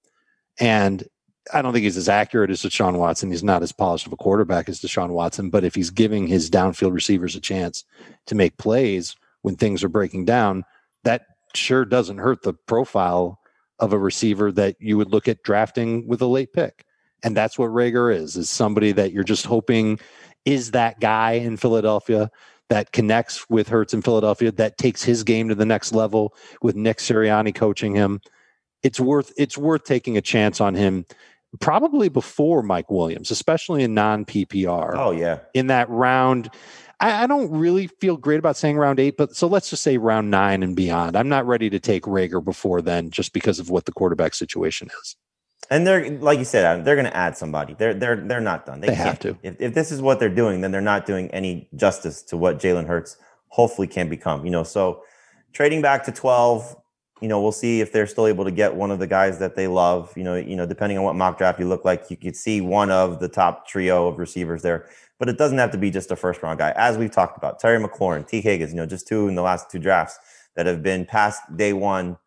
And I don't think he's as accurate as Deshaun Watson. He's not as polished of a quarterback as Deshaun Watson. But if he's giving his downfield receivers a chance to make plays when things are breaking down, that sure doesn't hurt the profile of a receiver that you would look at drafting with a late pick. And that's what Reagor is, is somebody that you're just hoping is that guy in Philadelphia that connects with Hurts in Philadelphia, that takes his game to the next level with Nick Sirianni coaching him. It's worth it's worth taking a chance on him probably before Mike Williams, especially in non PPR Oh, yeah. in that round. I, I don't really feel great about saying round eight, but so let's just say round nine and beyond. I'm not ready to take Reagor before then, just because of what the quarterback situation is. And they're like you said, Adam, they're going to add somebody. They're they're they're not done. They have to. If, if this is what they're doing, then they're not doing any justice to what Jalen Hurts hopefully can become. You know, so trading back to twelve, you know, we'll see if they're still able to get one of the guys that they love. You know, you know, depending on what mock draft you look like, you could see one of the top trio of receivers there. But it doesn't have to be just a first round guy, as we've talked about. Terry McLaurin, Tee Higgins, you know, just two in the last two drafts that have been past day one,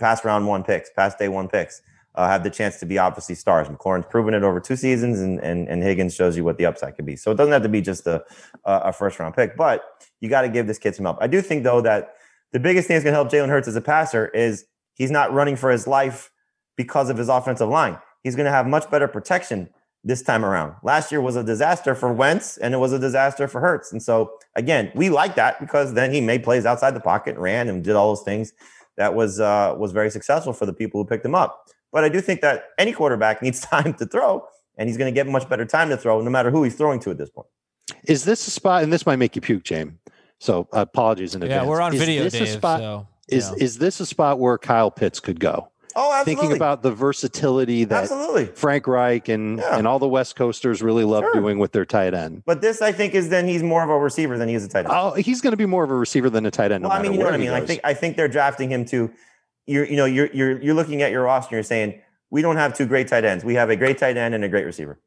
past round one picks, past day one picks uh, have the chance to be obviously stars. McLaurin's proven it over two seasons, and, and and Higgins shows you what the upside could be. So it doesn't have to be just a a first round pick, but you got to give this kid some help. I do think though that the biggest thing that's going to help Jalen Hurts as a passer is he's not running for his life because of his offensive line. He's going to have much better protection this time around. Last year was a disaster for Wentz, and it was a disaster for Hurts. And so again, we like that because then he made plays outside the pocket, ran and did all those things. That was uh, was very successful for the people who picked him up. But I do think that any quarterback needs time to throw, and he's going to get much better time to throw, no matter who he's throwing to at this point. Is this a spot? And this might make you puke, James. So uh, apologies in advance. Yeah, advance. we're on Is video, this a spot- so is yeah. is this a spot where Kyle Pitts could go? Oh, absolutely. Thinking about the versatility that absolutely. Frank Reich and Yeah. and all the West Coasters really love Sure. doing with their tight end. But this, I think, is then he's more of a receiver than he is a tight end. Oh, he's going to be more of a receiver than a tight end. no well, I mean, you know what I he mean. I think I think they're drafting him to. You're you know you're you're you're looking at your roster. and You're saying we don't have two great tight ends. We have a great tight end and a great receiver.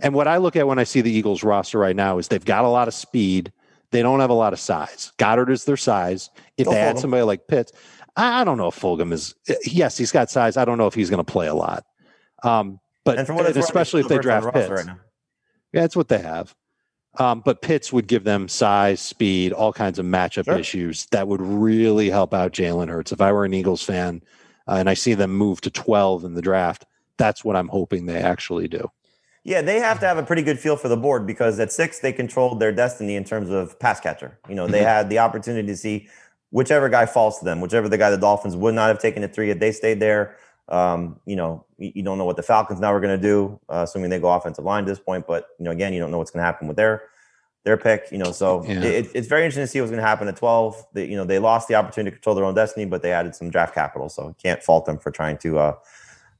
And what I look at when I see the Eagles roster right now is they've got a lot of speed. They don't have a lot of size. Goedert is their size. If Go they add somebody like Pitts, I, I don't know if Fulgham is. Yes, he's got size. I don't know if he's going to play a lot. Um, but And for what it's especially if they still the first on draft Pitts, right now. yeah, that's what they have. Um, but Pitts would give them size, speed, all kinds of matchup Sure. issues that would really help out Jalen Hurts. If I were an Eagles fan, uh, and I see them move to 12 in the draft, that's what I'm hoping they actually do. Yeah, they have to have a pretty good feel for the board because at six they controlled their destiny in terms of pass catcher. You know, they Mhm. had the opportunity to see whichever guy falls to them, whichever the guy the Dolphins would not have taken at three if they stayed there. Um, you know, you, don't know what the Falcons now are going to do, uh, assuming they go offensive line at this point. But you know, again, you don't know what's going to happen with their their pick. You know, so Yeah. it, it's very interesting to see what's going to happen at twelve. They, you know, they lost the opportunity to control their own destiny, but they added some draft capital, so can't fault them for trying to. Uh,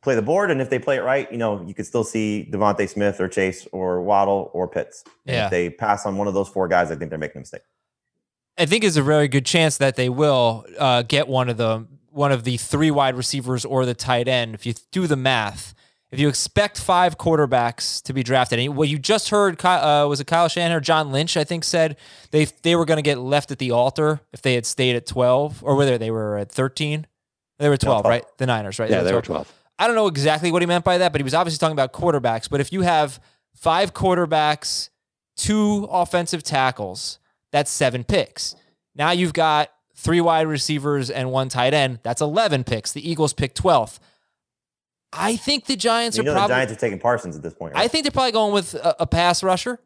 play the board, and if they play it right, you know, you could still see DeVonta Smith or Chase or Waddle or Pitts. Yeah. If they pass on one of those four guys, I think they're making a mistake. I think it's a very good chance that they will uh, get one of the one of the three wide receivers or the tight end. If you do the math, if you expect five quarterbacks to be drafted, and what you just heard uh, was a Kyle Shanahan or John Lynch? I think said they they were going to get left at the altar if they had stayed at twelve, or whether they were at thirteen. They were twelve, 12. right? The Niners, right? Yeah, they were 12. I don't know exactly what he meant by that, but he was obviously talking about quarterbacks. But if you have five quarterbacks, two offensive tackles, that's seven picks. Now you've got three wide receivers and one tight end. That's 11 picks. The Eagles pick 12th. I think the Giants You are know, the probably. Giants are taking Parsons at this point. Right? I think they're probably going with a, a pass rusher.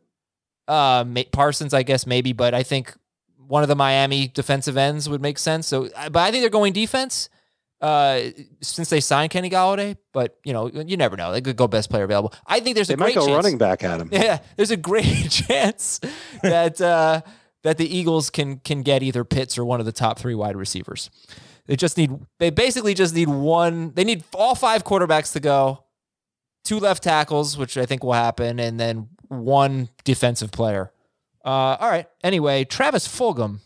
Uh, ma- Parsons, I guess maybe, but I think one of the Miami defensive ends would make sense. So, uh, but I think they're going defense uh, since they signed Kenny Golladay. But you know, you never know. They could go best player available. I think there's They a might great go chance. running back at him. Yeah, there's a great chance that uh, that the Eagles can can get either Pitts or one of the top three wide receivers. They just need they basically just need one. They need all five quarterbacks to go, two left tackles, which I think will happen, and then one defensive player. Uh, all right. Anyway, Travis Fulgham.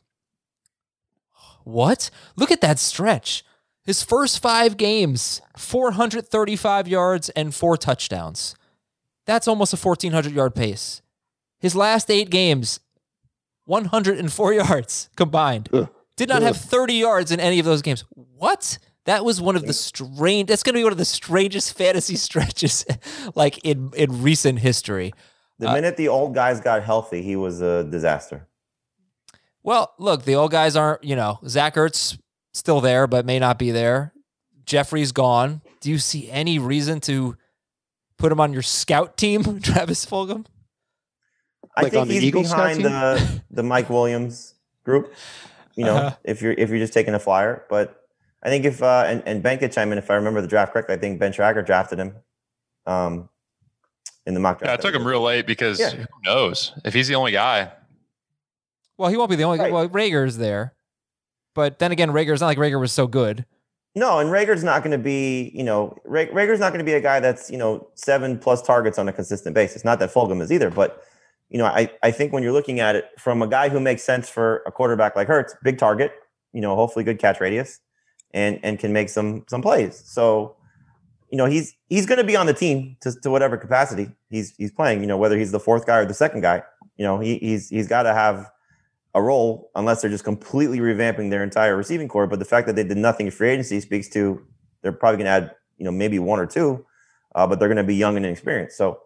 What? Look at that stretch. His first five games, 435 yards and four touchdowns. That's almost a 1,400 yard pace. His last eight games, 104 yards combined. Did not have 30 yards in any of those games. What? That was one of the strange. That's going to be one of the strangest fantasy stretches, like in in recent history. the uh, minute the old guys got healthy, he was a disaster. Well, look, the old guys aren't. You know, Zach Ertz still there, but may not be there. Jeffery's gone. Do you see any reason to put him on your scout team, Travis Fulgham? I Like think on the he's Eagles scout behind the the Mike Williams group. You know, Uh-huh. if you're if you're just taking a flyer, but I think if uh, and and Ben could chime in if I remember the draft correctly. I think Ben Schragg drafted him, um, in the mock draft. Yeah, I took him real late because Yeah. who knows if he's the only guy. Well, he won't be the only. Right. Well, Reagor's there, but then again, Reagor's not like Reagor was so good. No, and Reagor's not going to be, you know, Reagor's not going to be a guy that's, you know, seven plus targets on a consistent basis. Not that Fulgham is either, but, you know, I, I think when you're looking at it from a guy who makes sense for a quarterback like Hurts, big target, you know, hopefully good catch radius, and and can make some some plays. So, you know, he's he's going to be on the team to, to whatever capacity he's he's playing. You know, whether he's the fourth guy or the second guy, you know, he, he's he's got to have a role unless they're just completely revamping their entire receiving corps. But the fact that they did nothing in free agency speaks to they're probably going to add, you know, maybe one or two, uh, but they're going to be young and inexperienced. So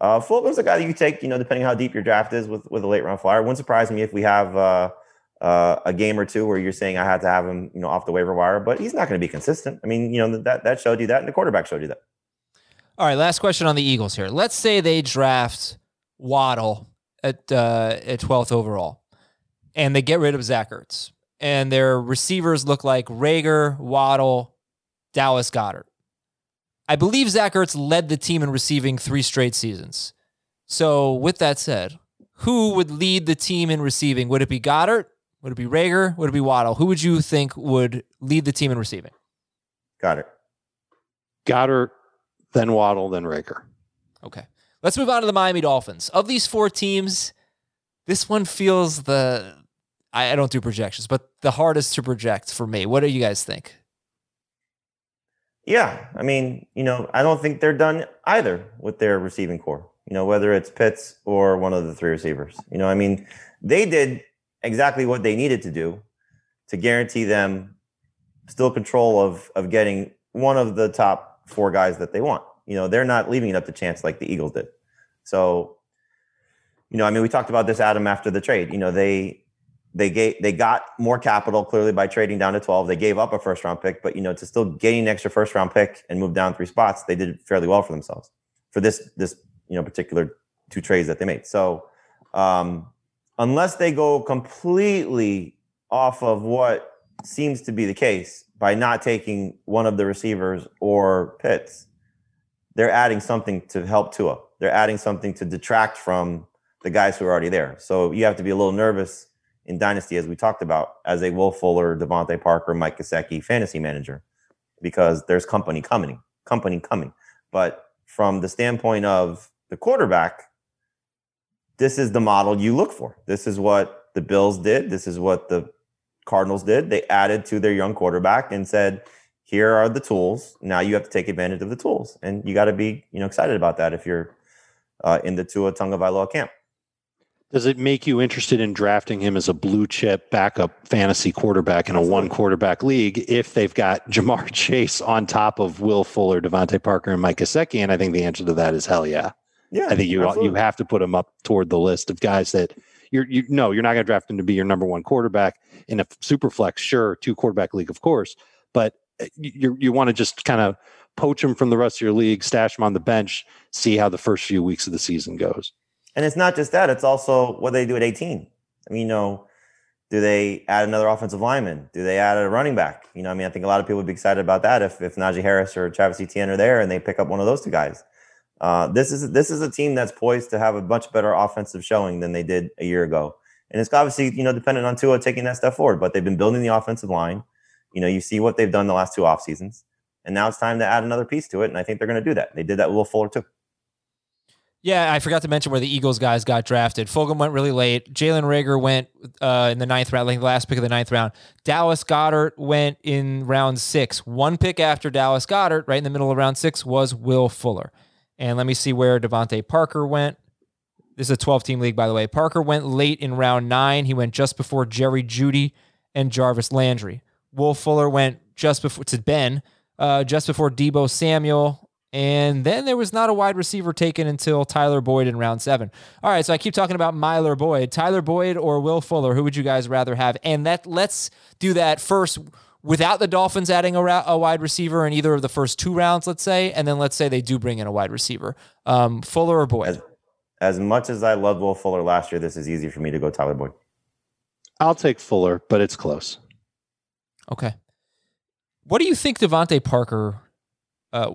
uh, Fulgham's a guy that you take, you know, depending how deep your draft is with with a late round flyer. Wouldn't surprise me if we have uh, uh, a game or two where you're saying I had to have him, you know, off the waiver wire, but he's not going to be consistent. I mean, you know, that that showed you that, and the quarterback showed you that. All right, last question on the Eagles here. Let's say they draft Waddle at uh, at twelfth overall, and they get rid of Zach Ertz, and their receivers look like Reagor, Waddle, Dallas Goedert. I believe Zach Ertz led the team in receiving three straight seasons. So, with that said, who would lead the team in receiving? Would it be Goedert? Would it be Reagor? Would it be Waddle? Who would you think would lead the team in receiving? Goedert. Goedert, then Waddle, then Reagor. Okay. Let's move on to the Miami Dolphins. Of these four teams, this one feels the I, I don't do projections, but the hardest to project for me. What do you guys think? Yeah, I mean, you know, I don't think they're done either with their receiving corps. You know, whether it's Pitts or one of the three receivers. You know, I mean, they did exactly what they needed to do to guarantee them still control of of getting one of the top four guys that they want. You know, they're not leaving it up to chance like the Eagles did. So, you know, I mean, we talked about this, Adam, after the trade. You know, they they gave they got more capital clearly by trading down to 12. They gave up a first round pick, but you know, to still gain an extra first round pick and move down three spots, they did fairly well for themselves for this this you know particular two trades that they made. So um, unless they go completely off of what seems to be the case by not taking one of the receivers or Pitts, they're adding something to help Tua. They're adding something to detract from the guys who are already there. So you have to be a little nervous in Dynasty, as we talked about, as a Will Fuller, DeVante Parker, Mike Gesicki fantasy manager, because there's company coming, company coming. But from the standpoint of the quarterback, this is the model you look for. This is what the Bills did. This is what the Cardinals did. They added to their young quarterback and said, "Here are the tools. Now you have to take advantage of the tools." And you got to be, you know, excited about that if you're uh, in the Tua Tagovailoa camp. Does it make you interested in drafting him as a blue chip backup fantasy quarterback in a one quarterback league if they've got Ja'Marr Chase on top of Will Fuller, DeVante Parker, and Mike Gesicki? And I think the answer to that is hell yeah. Yeah, I think you absolutely. you have to put him up toward the list of guys that you're you no you're not going to draft him to be your number one quarterback in a super flex sure two quarterback league of course but uh, you you want to just kind of poach him from the rest of your league stash him on the bench see how the first few weeks of the season goes And it's not just that; it's also what they do at 18. I mean, you know, do they add another offensive lineman? Do they add a running back? You know, I mean, I think a lot of people would be excited about that if if Najee Harris or Travis Etienne are there and they pick up one of those two guys. Uh, this is this is a team that's poised to have a much better offensive showing than they did a year ago, and it's obviously you know dependent on Tua taking that step forward. But they've been building the offensive line. You know, you see what they've done the last two off seasons, and now it's time to add another piece to it. And I think they're going to do that. They did that with Will Fuller too. Yeah, I forgot to mention where the Eagles guys got drafted. Fulgham went really late. Jalen Reagor went uh, in the ninth round, like the last pick of the ninth round. Dallas Goedert went in round six. One pick after Dallas Goedert, right in the middle of round six, was Will Fuller. And let me see where DeVante Parker went. This is a 12 team league, by the way. Parker went late in round nine. He went just before Jerry Jeudy and Jarvis Landry. Will Fuller went just before to Ben, uh, just before Deebo Samuel. And then there was not a wide receiver taken until Tyler Boyd in round seven. All right, so I keep talking about Myler Boyd, Tyler Boyd or Will Fuller. Who would you guys rather have? And that let's do that first without the Dolphins adding a, ra- a wide receiver in either of the first two rounds, let's say, and then let's say they do bring in a wide receiver, um, Fuller or Boyd. As, as much as I love Will Fuller last year, this is easy for me to go Tyler Boyd. i'll take fuller but it's close Okay. What do you think DeVante Parker? Uh,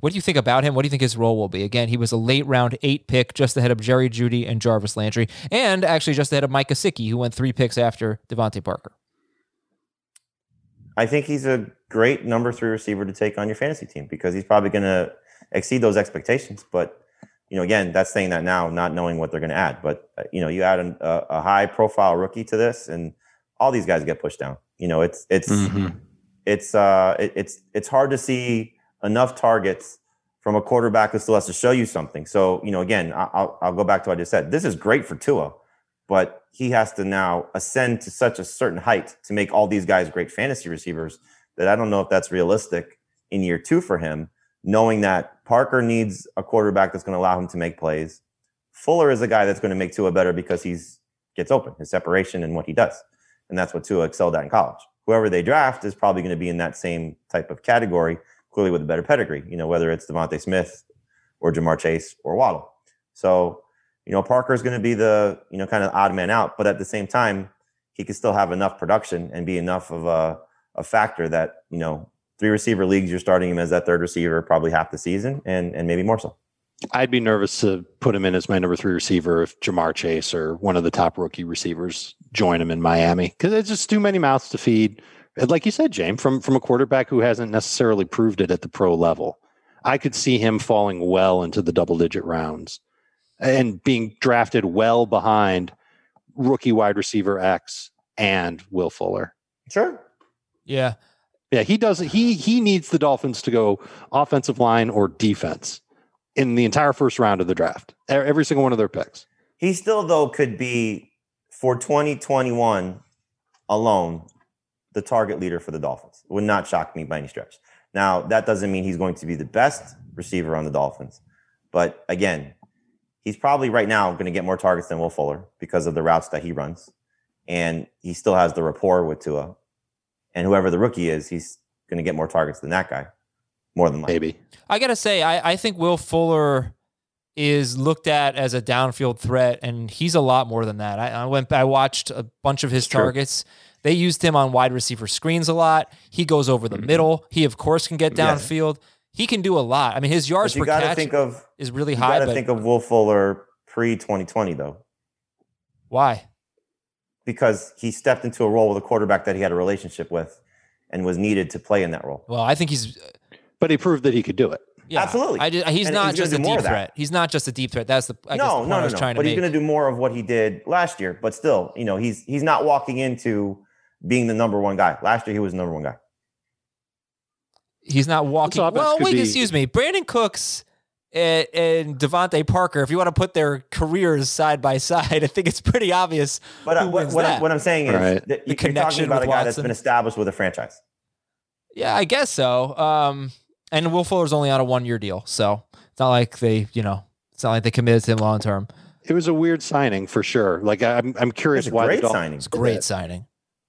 what do you think about him? What do you think his role will be? Again, he was a late round eight pick, just ahead of Jerry Jeudy and Jarvis Landry, and actually just ahead of Mike Gesicki, who went three picks after DeVante Parker. I think he's a great number three receiver to take on your fantasy team because he's probably going to exceed those expectations. But you know, again, that's saying that now, not knowing what they're going to add. But uh, you know, you add an, a, a high profile rookie to this, and all these guys get pushed down. You know, it's it's Mm-hmm. it's uh it, it's it's hard to see enough targets from a quarterback who still has to show you something. So you know, again, I'll I'll go back to what I just said. This is great for Tua, but he has to now ascend to such a certain height to make all these guys great fantasy receivers that I don't know if that's realistic in year two for him. Knowing that Parker needs a quarterback that's going to allow him to make plays. Fuller is a guy that's going to make Tua better because he's gets open, his separation and what he does. And that's what Tua excelled at in college. Whoever they draft is probably going to be in that same type of category, clearly with a better pedigree, you know, whether it's DeVonta Smith or Ja'Marr Chase or Waddle. So, you know, Parker is going to be the, you know, kind of odd man out, but at the same time, he can still have enough production and be enough of a, a factor that, you know, three receiver leagues, you're starting him as that third receiver probably half the season and, and maybe more so. I'd be nervous to put him in as my number three receiver if Ja'Marr Chase or one of the top rookie receivers join him in Miami because it's just too many mouths to feed. And like you said, James, from from a quarterback who hasn't necessarily proved it at the pro level, I could see him falling well into the double digit rounds and being drafted well behind rookie wide receiver X and Will Fuller. Sure. Yeah. Yeah, he doesn't. He he needs the Dolphins to go offensive line or defense in the entire first round of the draft. Every single one of their picks. He still, though, could be for 2021 alone the target leader for the Dolphins. It would not shock me by any stretch. Now, that doesn't mean he's going to be the best receiver on the Dolphins. But again, he's probably right now going to get more targets than Will Fuller because of the routes that he runs. and he still has the rapport with Tua. And whoever the rookie is, he's going to get more targets than that guy, more than likely. Maybe. I gotta say, I, I think Will Fuller is looked at as a downfield threat, and he's a lot more than that. I, I went, I watched a bunch of his True. targets. They used him on wide receiver screens a lot. He goes over the mm-hmm. middle. He of course can get Yeah. downfield. He can do a lot. I mean, his yards per catch think of is really you high. got to But think of Will Fuller pre 2020 though, why? because he stepped into a role with a quarterback that he had a relationship with, and was needed to play in that role. Well, I think he's But he proved that he could do it. yeah, Absolutely. I just, he's And not he's just a deep of that. threat. He's not just a deep threat. That's the I guess the no, no, I no, was no. trying But to he's going to do more of what he did last year. But still, you know, he's he's not walking into being the number one guy. Last year, he was the number one guy. He's not walking. offense Well, wait, be- excuse me. Brandin Cooks and, and DeVante Parker, if you want to put their careers side by side, I think it's pretty obvious But uh, what, wins what, that. I, what I'm saying is Right. that The you're talking connection about a with guy that's been established with a franchise. yeah, I guess so. Um, and Will Fuller's only on a one year deal, so it's not like they, you know, it's not like they committed to him long term. It was a weird signing for sure. Like I'm, I'm curious It's why great the signing. It's a great that. signing.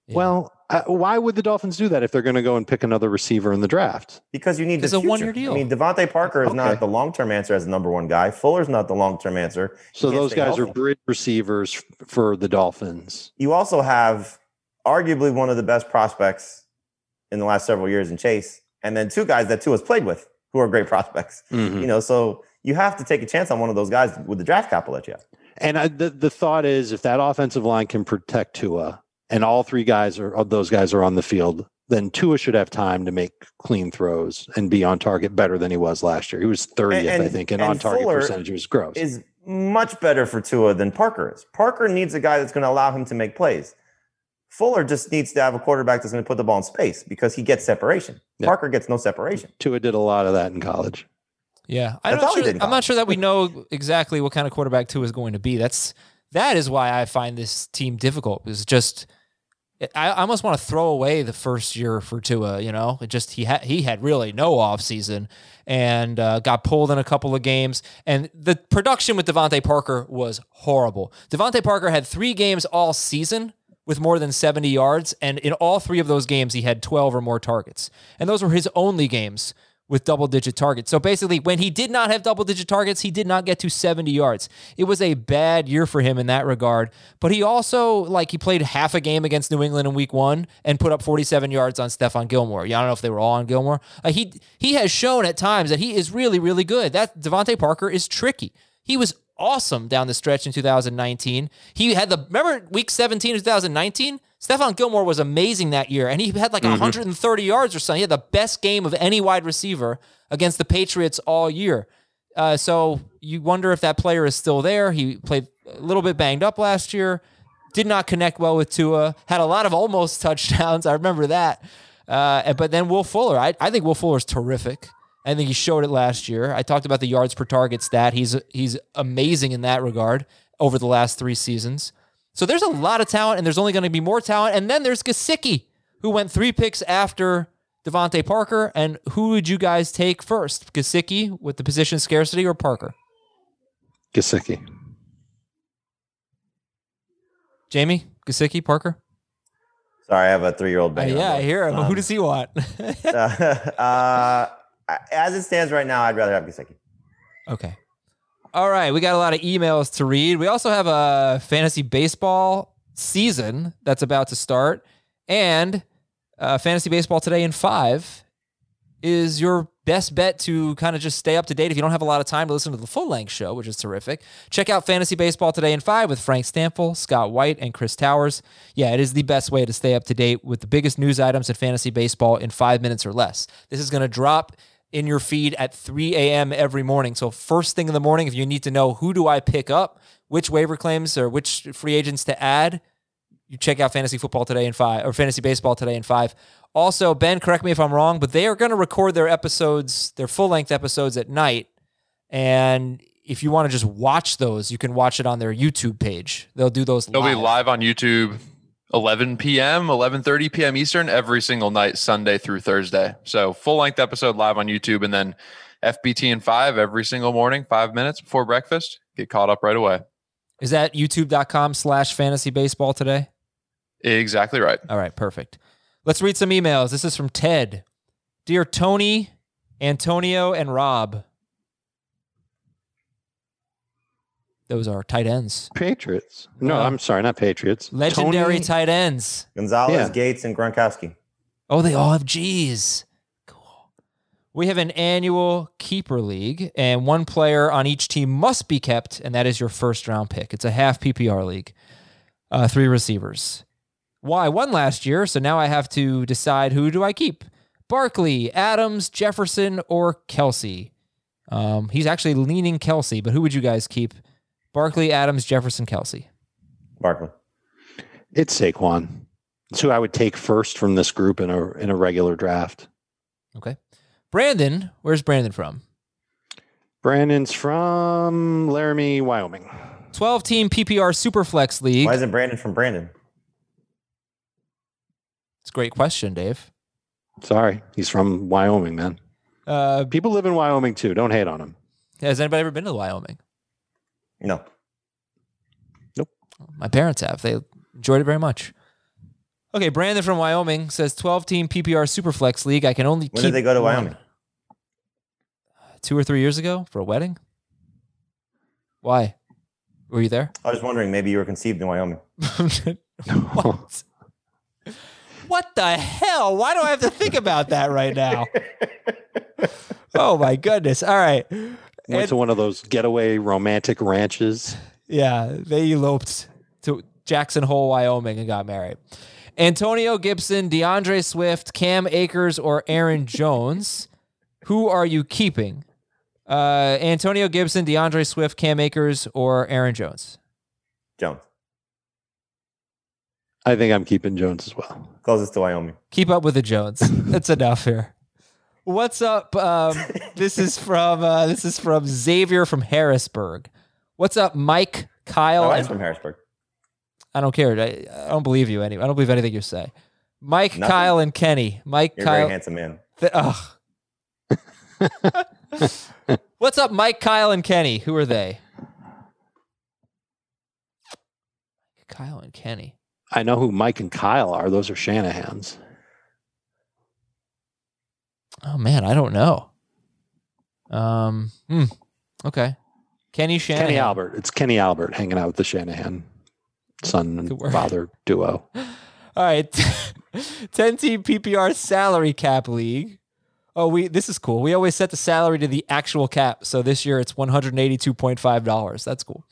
Yeah. Well, uh, why would the Dolphins do that if they're going to go and pick another receiver in the draft? Because you need It's the a one-year deal. I mean, DeVante Parker is Okay. not the long term answer as the number one guy. Fuller's not the long term answer. So those stay guys are healthy. bridge receivers for the Dolphins. You also have arguably one of the best prospects in the last several years in Chase, and then two guys that Tua has played with who are great prospects. Mhm. You know, so you have to take a chance on one of those guys with the draft capital that you have. And I, the the thought is, if that offensive line can protect Tua, and all three guys are those guys are on the field, then Tua should have time to make clean throws and be on target better than he was last year. He was thirtieth, I think, and, and on target Fuller percentage was gross. Is much better for Tua than Parker is. Parker needs a guy that's going to allow him to make plays. Fuller just needs to have a quarterback that's going to put the ball in space because he gets separation. Yeah. Parker gets no separation. Tua did a lot of that in college. Yeah, I'm not, sure, I'm not sure that we know exactly what kind of quarterback Tua is going to be. That's that is why I find this team difficult. It's just I almost want to throw away the first year for Tua. You know, it just he had he had really no offseason and uh, got pulled in a couple of games. And the production with DeVante Parker was horrible. DeVante Parker had three games all season with more than 70 yards, and in all three of those games, he had 12 or more targets. And those were his only games with double digit targets. So basically, when he did not have double digit targets, he did not get to 70 yards. It was a bad year for him in that regard. But he also, like, he played half a game against New England in week one and put up 47 yards on Stephon Gilmore. Yeah, I don't know if they were all on Gilmore. Uh, he, he has shown at times that he is really, really good. That DeVante Parker is tricky. He was awesome down the stretch in 2019. He had the, remember week 17 of 2019? Stephon Gilmore was amazing that year, and he had like 130 yards or something. He had the best game of any wide receiver against the Patriots all year. Uh, so you wonder if that player is still there. He played a little bit banged up last year, did not connect well with Tua, had a lot of almost touchdowns. I remember that. Uh, but then Will Fuller, I, I think Will Fuller is terrific. I think he showed it last year. I talked about the yards per target stat. He's he's amazing in that regard over the last three seasons. So there's a lot of talent, and there's only going to be more talent. And then there's Gesicki, who went three picks after DeVante Parker. And who would you guys take first? Gesicki with the position scarcity or Parker? Gesicki. Jamey, Gesicki, Parker? Sorry, I have a three year old Uh, yeah, I hear him. Um, who does he want? uh, as it stands right now, I'd rather have Gesicki. Okay. All right. We got a lot of emails to read. We also have a fantasy baseball season that's about to start. And uh, fantasy baseball today in five is your best bet to kind of just stay up to date if you don't have a lot of time to listen to the full length show, which is terrific. Check out Fantasy Baseball Today in 5 with Frank Stampfl, Scott White, and Chris Towers. Yeah, it is the best way to stay up to date with the biggest news items in fantasy baseball in five minutes or less. This is going to drop in your feed at 3 a.m. every morning. So, first thing in the morning, if you need to know who do I pick up, which waiver claims or which free agents to add, you check out fantasy football today in five or fantasy baseball today in five. Also, Ben, correct me if I'm wrong, but they are going to record their episodes, their full length episodes at night. And if you want to just watch those, you can watch it on their YouTube page. They'll do those They'll live. be live on YouTube 11 p.m., 11:30 p.m. Eastern every single night, Sunday through Thursday. So full length episode live on YouTube, and then FBT and five every single morning, five minutes before breakfast. Get caught up right away. Is that youtube.com slash fantasy baseball today? Exactly right. All right, perfect. Let's read some emails. This is from Ted. Dear Tony, Antonio, and Rob. Those are tight ends. Patriots. No, Uh, I'm sorry, not Patriots. Legendary Tony- tight ends. Gonzalez, Yeah. Gates, and Gronkowski. Oh, they all have G's. Cool. We have an annual keeper league, and one player on each team must be kept, and that is your first round pick. It's a half PPR league, uh, three receivers. Well, I won last year, so now I have to decide who do I keep: Barkley, Adams, Jefferson, or Kelce. Um, he's actually leaning Kelce, but who would you guys keep? Barkley, Adams, Jefferson, Kelce. Barkley. It's Saquon. It's who I would take first from this group in a in a regular draft. Okay. Brandon, where's Brandon from? Brandon's from Laramie, Wyoming. 12 team PPR Superflex League. Why isn't Brandon from Brandon? It's a great question, Dave. Sorry, he's from Wyoming, man. Uh, People live in Wyoming too. Don't hate on him. has anybody ever been to Wyoming? No. Nope. My parents have. They enjoyed it very much. Okay, Brandon from Wyoming says 12 team PPR Superflex League. I can only When keep did they go to one. Wyoming? Uh, two or three years ago for a wedding. Why? Were you there? I was wondering, maybe you were conceived in Wyoming. what? What the hell? Why do I have to think about that right now? Oh my goodness! All right, Went And- to one of those getaway romantic ranches. Yeah, they eloped to Jackson Hole, Wyoming, and got married. Antonio Gibson, DeAndre Swift, Cam Akers, or Aaron Jones. Who are you keeping? Uh, Antonio Gibson, DeAndre Swift, Cam Akers, or Aaron Jones? Jones. I think I'm keeping Jones as well. Closest to Wyoming. Keep up with the Jones. That's enough here. What's up? Um, this is from uh, this is from Xavier from Harrisburg. What's up, Mike, Kyle, My and wife's from Harrisburg. I don't care. I, I don't believe you any. I don't believe anything you say. Mike, Nothing? Kyle, and Kenny. Mike, You're a Kyle. very handsome man. th- ugh. What's up, Mike, Kyle, and Kenny? Who are they? Kyle and Kenny. I know who Mike and Kyle are. Those are Shanahan's. Oh man, I don't know. Um. Hmm. Okay. Kenny Shanahan. Kenny Albert. It's Kenny Albert hanging out with the Shanahan son and father duo. All right. 10 team PPR salary cap league. Oh, we this is cool. We always set the salary to the actual cap. So this year it's $182.5. That's cool.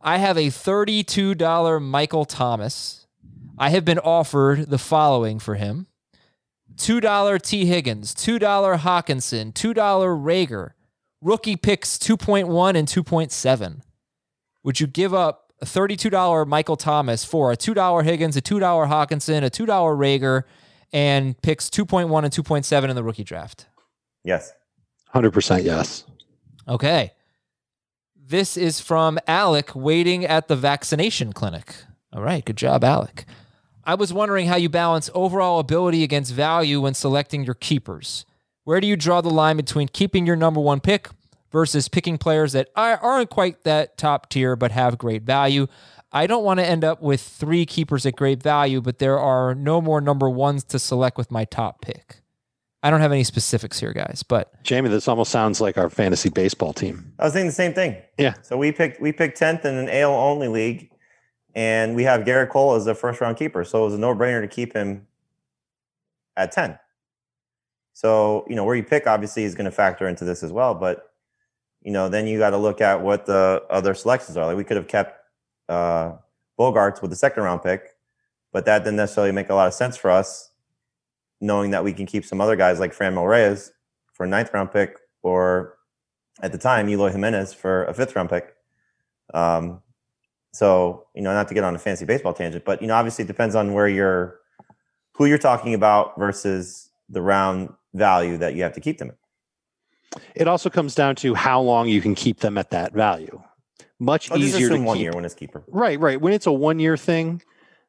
I have a $32 Michael Thomas. I have been offered the following for him. $2 Tee Higgins, $2 Hockenson, $2 Reagor, rookie picks 2.1 and 2.7. Would you give up a $32 Michael Thomas for a $2 Higgins, a $2 Hockenson, a $2 Reagor, and picks 2.1 and 2.7 in the rookie draft? Yes. 100% yes. Okay. This is from Alec waiting at the vaccination clinic. All right. Good job, Alec. I was wondering how you balance overall ability against value when selecting your keepers. Where do you draw the line between keeping your number one pick versus picking players that are- aren't quite that top tier but have great value? I don't want to end up with three keepers at great value, but there are no more number ones to select with my top pick. I don't have any specifics here, guys, but Jamey, this almost sounds like our fantasy baseball team. I was thinking the same thing. Yeah. So we picked we picked tenth in an AL only league, and we have Gerrit Cole as the first round keeper. So it was a no brainer to keep him at ten. So you know where you pick obviously is going to factor into this as well, but you know then you got to look at what the other selections are. Like we could have kept uh, Bogaerts with the second round pick, but that didn't necessarily make a lot of sense for us, knowing that we can keep some other guys like Fran Reyes for a ninth round pick or at the time Eloy Jimenez for a fifth round pick. Um, so you know, not to get on a fancy baseball tangent, but you know, obviously it depends on where you're, who you're talking about versus the round value that you have to keep them. in. It also comes down to how long you can keep them at that value. Much easier to one keep. year when it's keeper. Right, right. When it's a one year thing,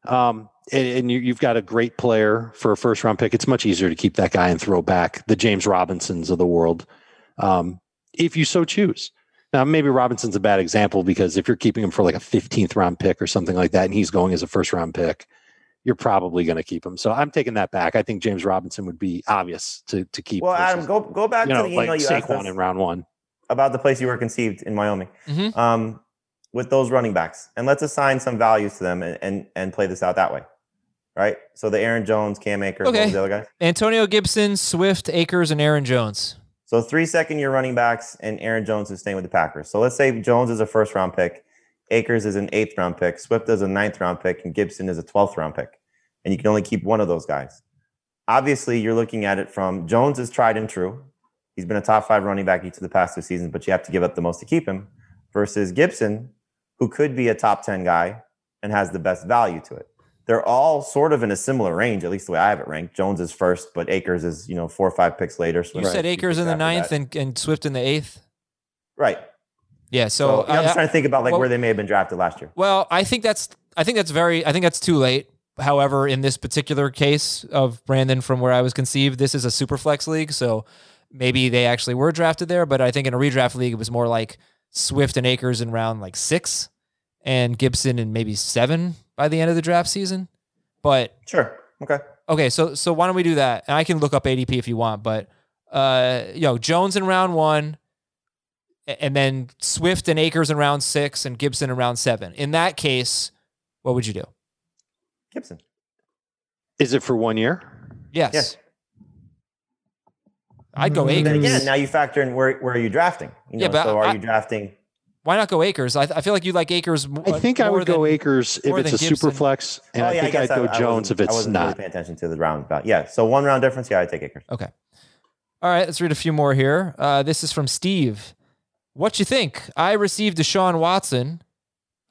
um, and, and you, you've got a great player for a first round pick, it's much easier to keep that guy and throw back the James Robinsons of the world, um, if you so choose. Now, maybe Robinson's a bad example because if you're keeping him for like a 15th round pick or something like that, and he's going as a first round pick, you're probably going to keep him. So I'm taking that back. I think James Robinson would be obvious to to keep. Well, Adam, go go back you to the email like you asked Saquon us in round one. about the place you were conceived in Wyoming. Mhm. Um, with those running backs, and let's assign some values to them and and, and play this out that way, right? So the Aaron Jones, Cam Akers, what Okay. was the other guys? Antonio Gibson, Swift, Akers, and Aaron Jones. So three second year running backs and Aaron Jones is staying with the Packers. So let's say Jones is a first round pick, Akers is an eighth round pick, Swift is a ninth round pick, and Gibson is a 12th round pick. And you can only keep one of those guys. Obviously, you're looking at it from Jones is tried and true. He's been a top five running back each of the past two seasons, but you have to give up the most to keep him versus Gibson, who could be a top 10 guy and has the best value to it. They're all sort of in a similar range, at least the way I have it ranked. Jones is first, but Akers is, you know, four or five picks later. You said Akers in the that. ninth and, and Swift in the eighth. Right. Yeah. So, So, I'm just trying to think about like well- where they may have been drafted last year. Well, I think that's I think that's very I think that's too late. However, in this particular case of Brandon from where I was conceived, this is a super flex league, so maybe they actually were drafted there, but I think in a redraft league it was more like Swift and Akers in round like 6 and Gibson in maybe 7 by the end of the draft season. But Sure. Okay. okay, so so why don't we do that? And I can look up ADP if you want, but uh you know, Jones in round 1 and then Swift and Akers in round 6 and Gibson in round 7. In that case, what would you do? Gibson. Is it for one year? Yes. Yeah. I'd go But then Akers. again, now you factor in where, where are you drafting? You know, Yeah, but so are I- you drafting? Why not go Akers? I, I feel like you like Akers. m- I think I more would go Akers if it's than a super flex, and Oh, I think guess I'd go I Jones wasn't- if I it's wasn't really paying attention to the round. But yeah, so one round difference. Yeah, I take Akers. Okay. All right, let's read a few more here. Uh, this is from Steve. What you think? I received Deshaun Watson.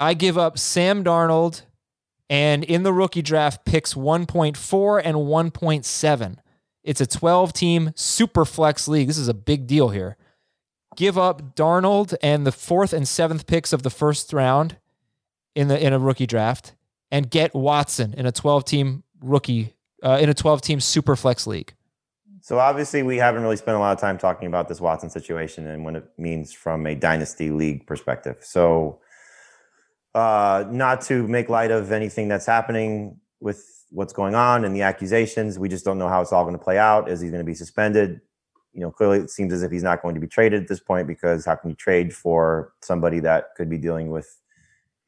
I give up Sam Darnold, and in the rookie draft, picks 1.4 and 1.7. It's a 12 team super flex league. This is a big deal here. Give up Darnold and the fourth and seventh picks of the first round in the in a rookie draft, and get Watson in a 12 team rookie uh, in a 12 team super flex league. So obviously, we haven't really spent a lot of time talking about this Watson situation and what it means from a dynasty league perspective. So, uh, not to make light of anything that's happening with what's going on and the accusations, we just don't know how it's all going to play out. Is he going to be suspended? You know, clearly it seems as if he's not going to be traded at this point because how can you trade for somebody that could be dealing with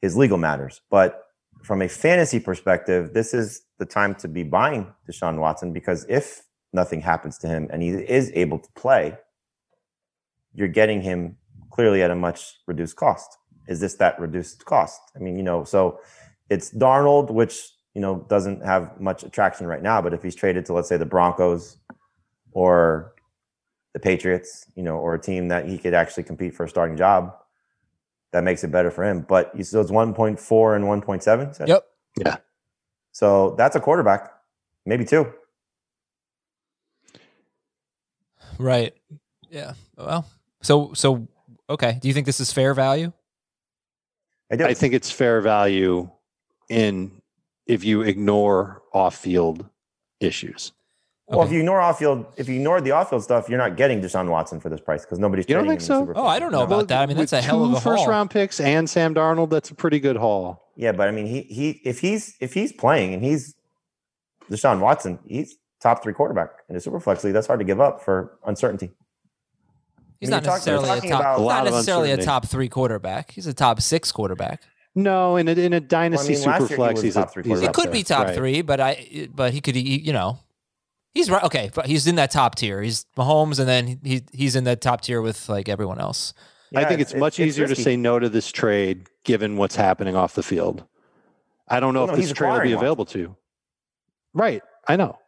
his legal matters? But from a fantasy perspective, this is the time to be buying Deshaun Watson because if nothing happens to him and he is able to play, you're getting him clearly at a much reduced cost. Is this that reduced cost? I mean, you know, so it's Darnold, which, you know, doesn't have much attraction right now, but if he's traded to, let's say, the Broncos or the Patriots, you know, or a team that he could actually compete for a starting job, that makes it better for him. But you so it's 1.4 and 1.7? Is that- Yep. So that's a quarterback, maybe two. Right. Yeah. Well, so so okay. Do you think this is fair value? I do. I think it's fair value in if you ignore off-field issues. Well, if you ignore off field, if you ignore the off field stuff, you're not getting Deshaun Watson for this price because nobody's. You don't trading think him in so? Oh, I don't know No. about that. I mean, that's With a hell of a first haul. round picks and Sam Darnold. That's a pretty good haul. Yeah, but I mean, he he if he's if he's playing and he's Deshaun Watson, he's top three quarterback in a super flex league. That's hard to give up for uncertainty. He's I mean, not you're talking- necessarily a top. about- A not necessarily a top three quarterback. He's a top six quarterback. No, in a, in a dynasty mean, last super year he flex, was he's top three he's He could there. be top Right. three, but I but he could you know. He's right. Okay, but he's in that top tier. He's Mahomes, and then he he's in that top tier with like everyone else. I think it's, much easier to say no to this trade given what's happening off the field. I don't know Well, no, if this trade will be acquiring Watson. available to you. Right. I know. Are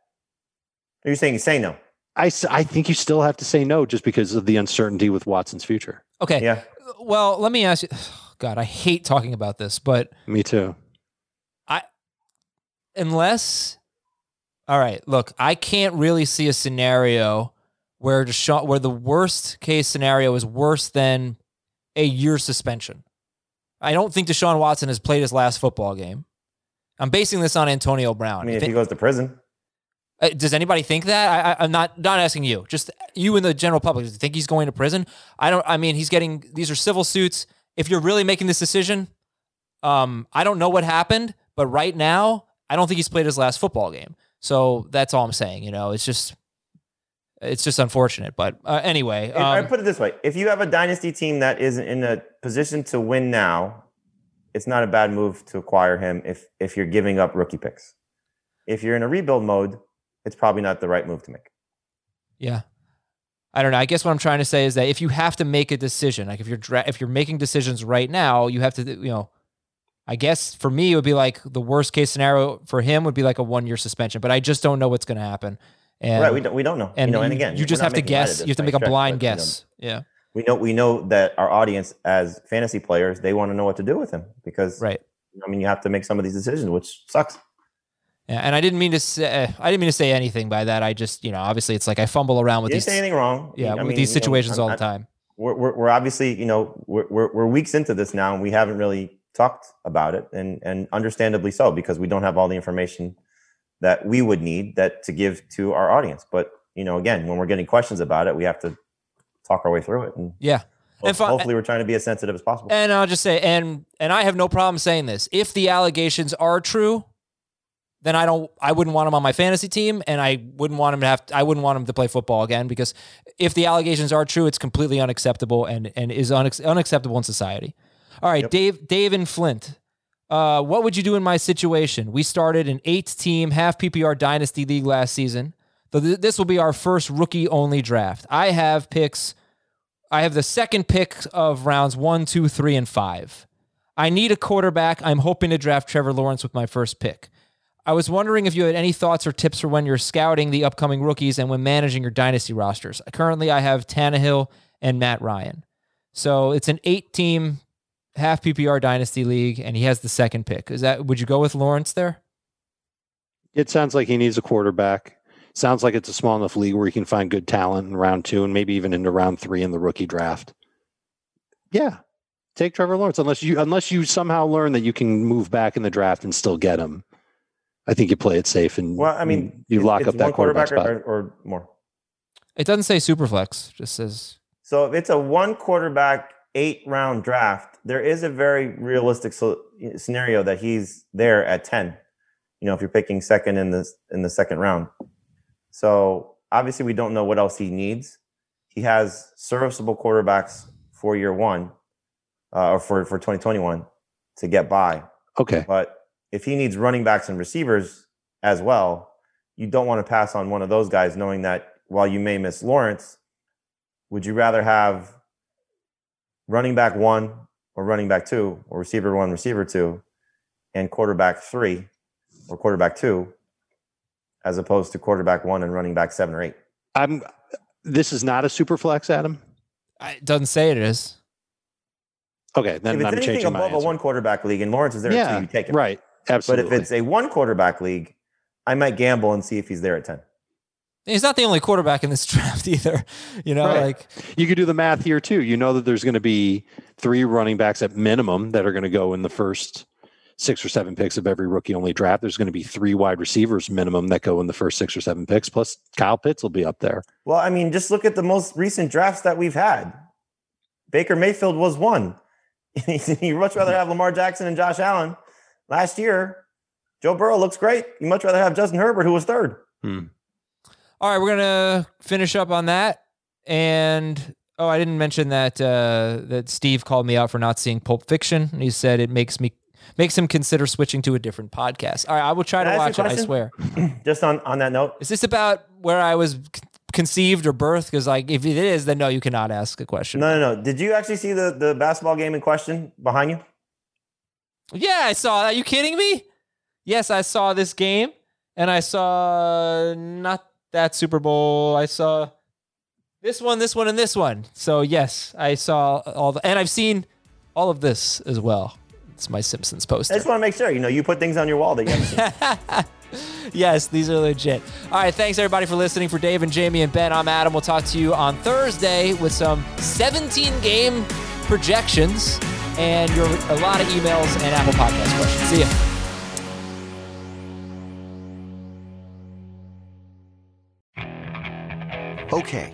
You're saying you say no. I, I think you still have to say no just because of the uncertainty with Watson's future. Okay. Yeah. Well, let me ask you. God, I hate talking about this, but Me too. I unless all right look i can't really see a scenario where Deshaun, where the worst case scenario is worse than a year suspension. I don't think deshaun watson has played his last football game. I'm basing this on antonio brown. I mean, If if he goes to prison, uh, does anybody think that? I, I, i'm not not asking you. Just you and the general public. Do you think he's going to prison? I don't i mean he's getting these are civil suits. If you're really making this decision um i don't know what happened but right now I don't think he's played his last football game. So that's all I'm saying. You know, it's just it's just unfortunate. But uh, anyway, If- I um, put it this way: if you have a dynasty team that is in a position to win now, it's not a bad move to acquire him. If if you're giving up rookie picks, if you're in a rebuild mode, it's probably not the right move to make. yeah. I don't know. I guess what I'm trying to say is that if you have to make a decision, like if you're dra- if you're making decisions right now, you have to, you know, I guess for me it would be like the worst case scenario for him would be like a one year suspension, but I just don't know what's going to happen. And, right? We don't we don't know. and you know, and again, you just have to making light of guess. You have to make a stretch, blind but, you know, guess. yeah, we know we know that our audience as fantasy players they want to know what to do with him because right. I mean you have to make some of these decisions, which sucks. Yeah, and I didn't mean to say eh, I didn't mean to say anything by that. I just you know obviously it's like I fumble around with You these say anything wrong. yeah I with mean, these you know, situations all the time. We're, we're, we're obviously you know we're, we're we're weeks into this now and we haven't really talked about it and and understandably so because we don't have all the information that we would need that to give to our audience. But you know again when we're getting questions about it, we have to talk our way through it and. Yeah. And fi- hopefully, we're trying to be as sensitive as possible. And I'll just say, and and I have no problem saying this. If the allegations are true, then I don't. I wouldn't want him on my fantasy team, and I wouldn't want him to have. I wouldn't want him to play football again because if the allegations are true, it's completely unacceptable and and is unac- unacceptable in society. All right, Dave, Dave and Flint. Uh, what would you do in my situation? We started an eight-team half PPR dynasty league last season. So th- this will be our first rookie-only draft. I have picks. I have the second pick of rounds one, two, three, and five. I need a quarterback. I'm hoping to draft Trevor Lawrence with my first pick. I was wondering if you had any thoughts or tips for when you're scouting the upcoming rookies and when managing your dynasty rosters. Currently, I have Tannehill and Matt Ryan. So it's an eight-team half PPR dynasty league, and he has the second pick. Is that? Would you go with Lawrence there? It sounds like he needs a quarterback. Sounds like it's a small enough league where you can find good talent in round two and maybe even into round three in the rookie draft. Yeah, take Trevor Lawrence unless you unless you somehow learn that you can move back in the draft and still get him. I think you play it safe and well, I mean, you lock up that quarterback, quarterback spot. or, or, or more. It doesn't say Superflex. Just says So if it's a one quarterback eight round draft, there is a very realistic so, scenario that he's there at ten. You know, if you're picking second in the in the second round. So obviously, we don't know what else he needs. He has serviceable quarterbacks for year one, uh, or for for 2021 to get by. Okay. But if he needs running backs and receivers as well, you don't want to pass on one of those guys, knowing that while you may miss Lawrence, would you rather have running back one or running back two or receiver one, receiver two, and quarterback three or quarterback two, as opposed to quarterback one and running back seven or eight? I'm. This is not a super flex, Adam. It doesn't say it is. Okay, then if it's I'm anything changing my above a one quarterback league and Lawrence is there at yeah, two, you take it. right. Absolutely. But if it's a one quarterback league, I might gamble and see if he's there at 10. He's not the only quarterback in this draft either. You know, Right. like you could do the math here too. You know that there's going to be three running backs at minimum that are going to go in the first six or seven picks of every rookie only draft. There's going to be three wide receivers minimum that go in the first six or seven picks. Plus Kyle Pitts will be up there. Well, I mean, just look at the most recent drafts that we've had. Baker Mayfield was one. you much rather have Lamar Jackson and Josh Allen. Last year, Joe Burrow looks great. You'd much rather have Justin Herbert, who was third. Hmm. All right, we're gonna finish up on that. And oh, I didn't mention that uh, that Steve called me out for not seeing Pulp Fiction. And he said it makes me makes him consider switching to a different podcast. All right, I will try Can to watch it. I swear. Just on, on that note, Is this about where I was conceived or birthed? Because like, if it is, then no, you cannot ask a question. no, no, no. Did you actually see the, the basketball game in question behind you? Yeah, I saw that. Are you kidding me? Yes, I saw this game, and I saw not that Super Bowl. I saw this one, this one, and this one. So yes, I saw all the, and I've seen all of this as well. It's my Simpsons post. I just want to make sure. You know, you put things on your wall that you haven't seen. yes, these are legit. All right, thanks everybody for listening. For Dave and Jamey and Ben, I'm Adam. We'll talk to you on Thursday with some 17 game projections and your a lot of emails and Apple Podcast questions. See ya. Okay,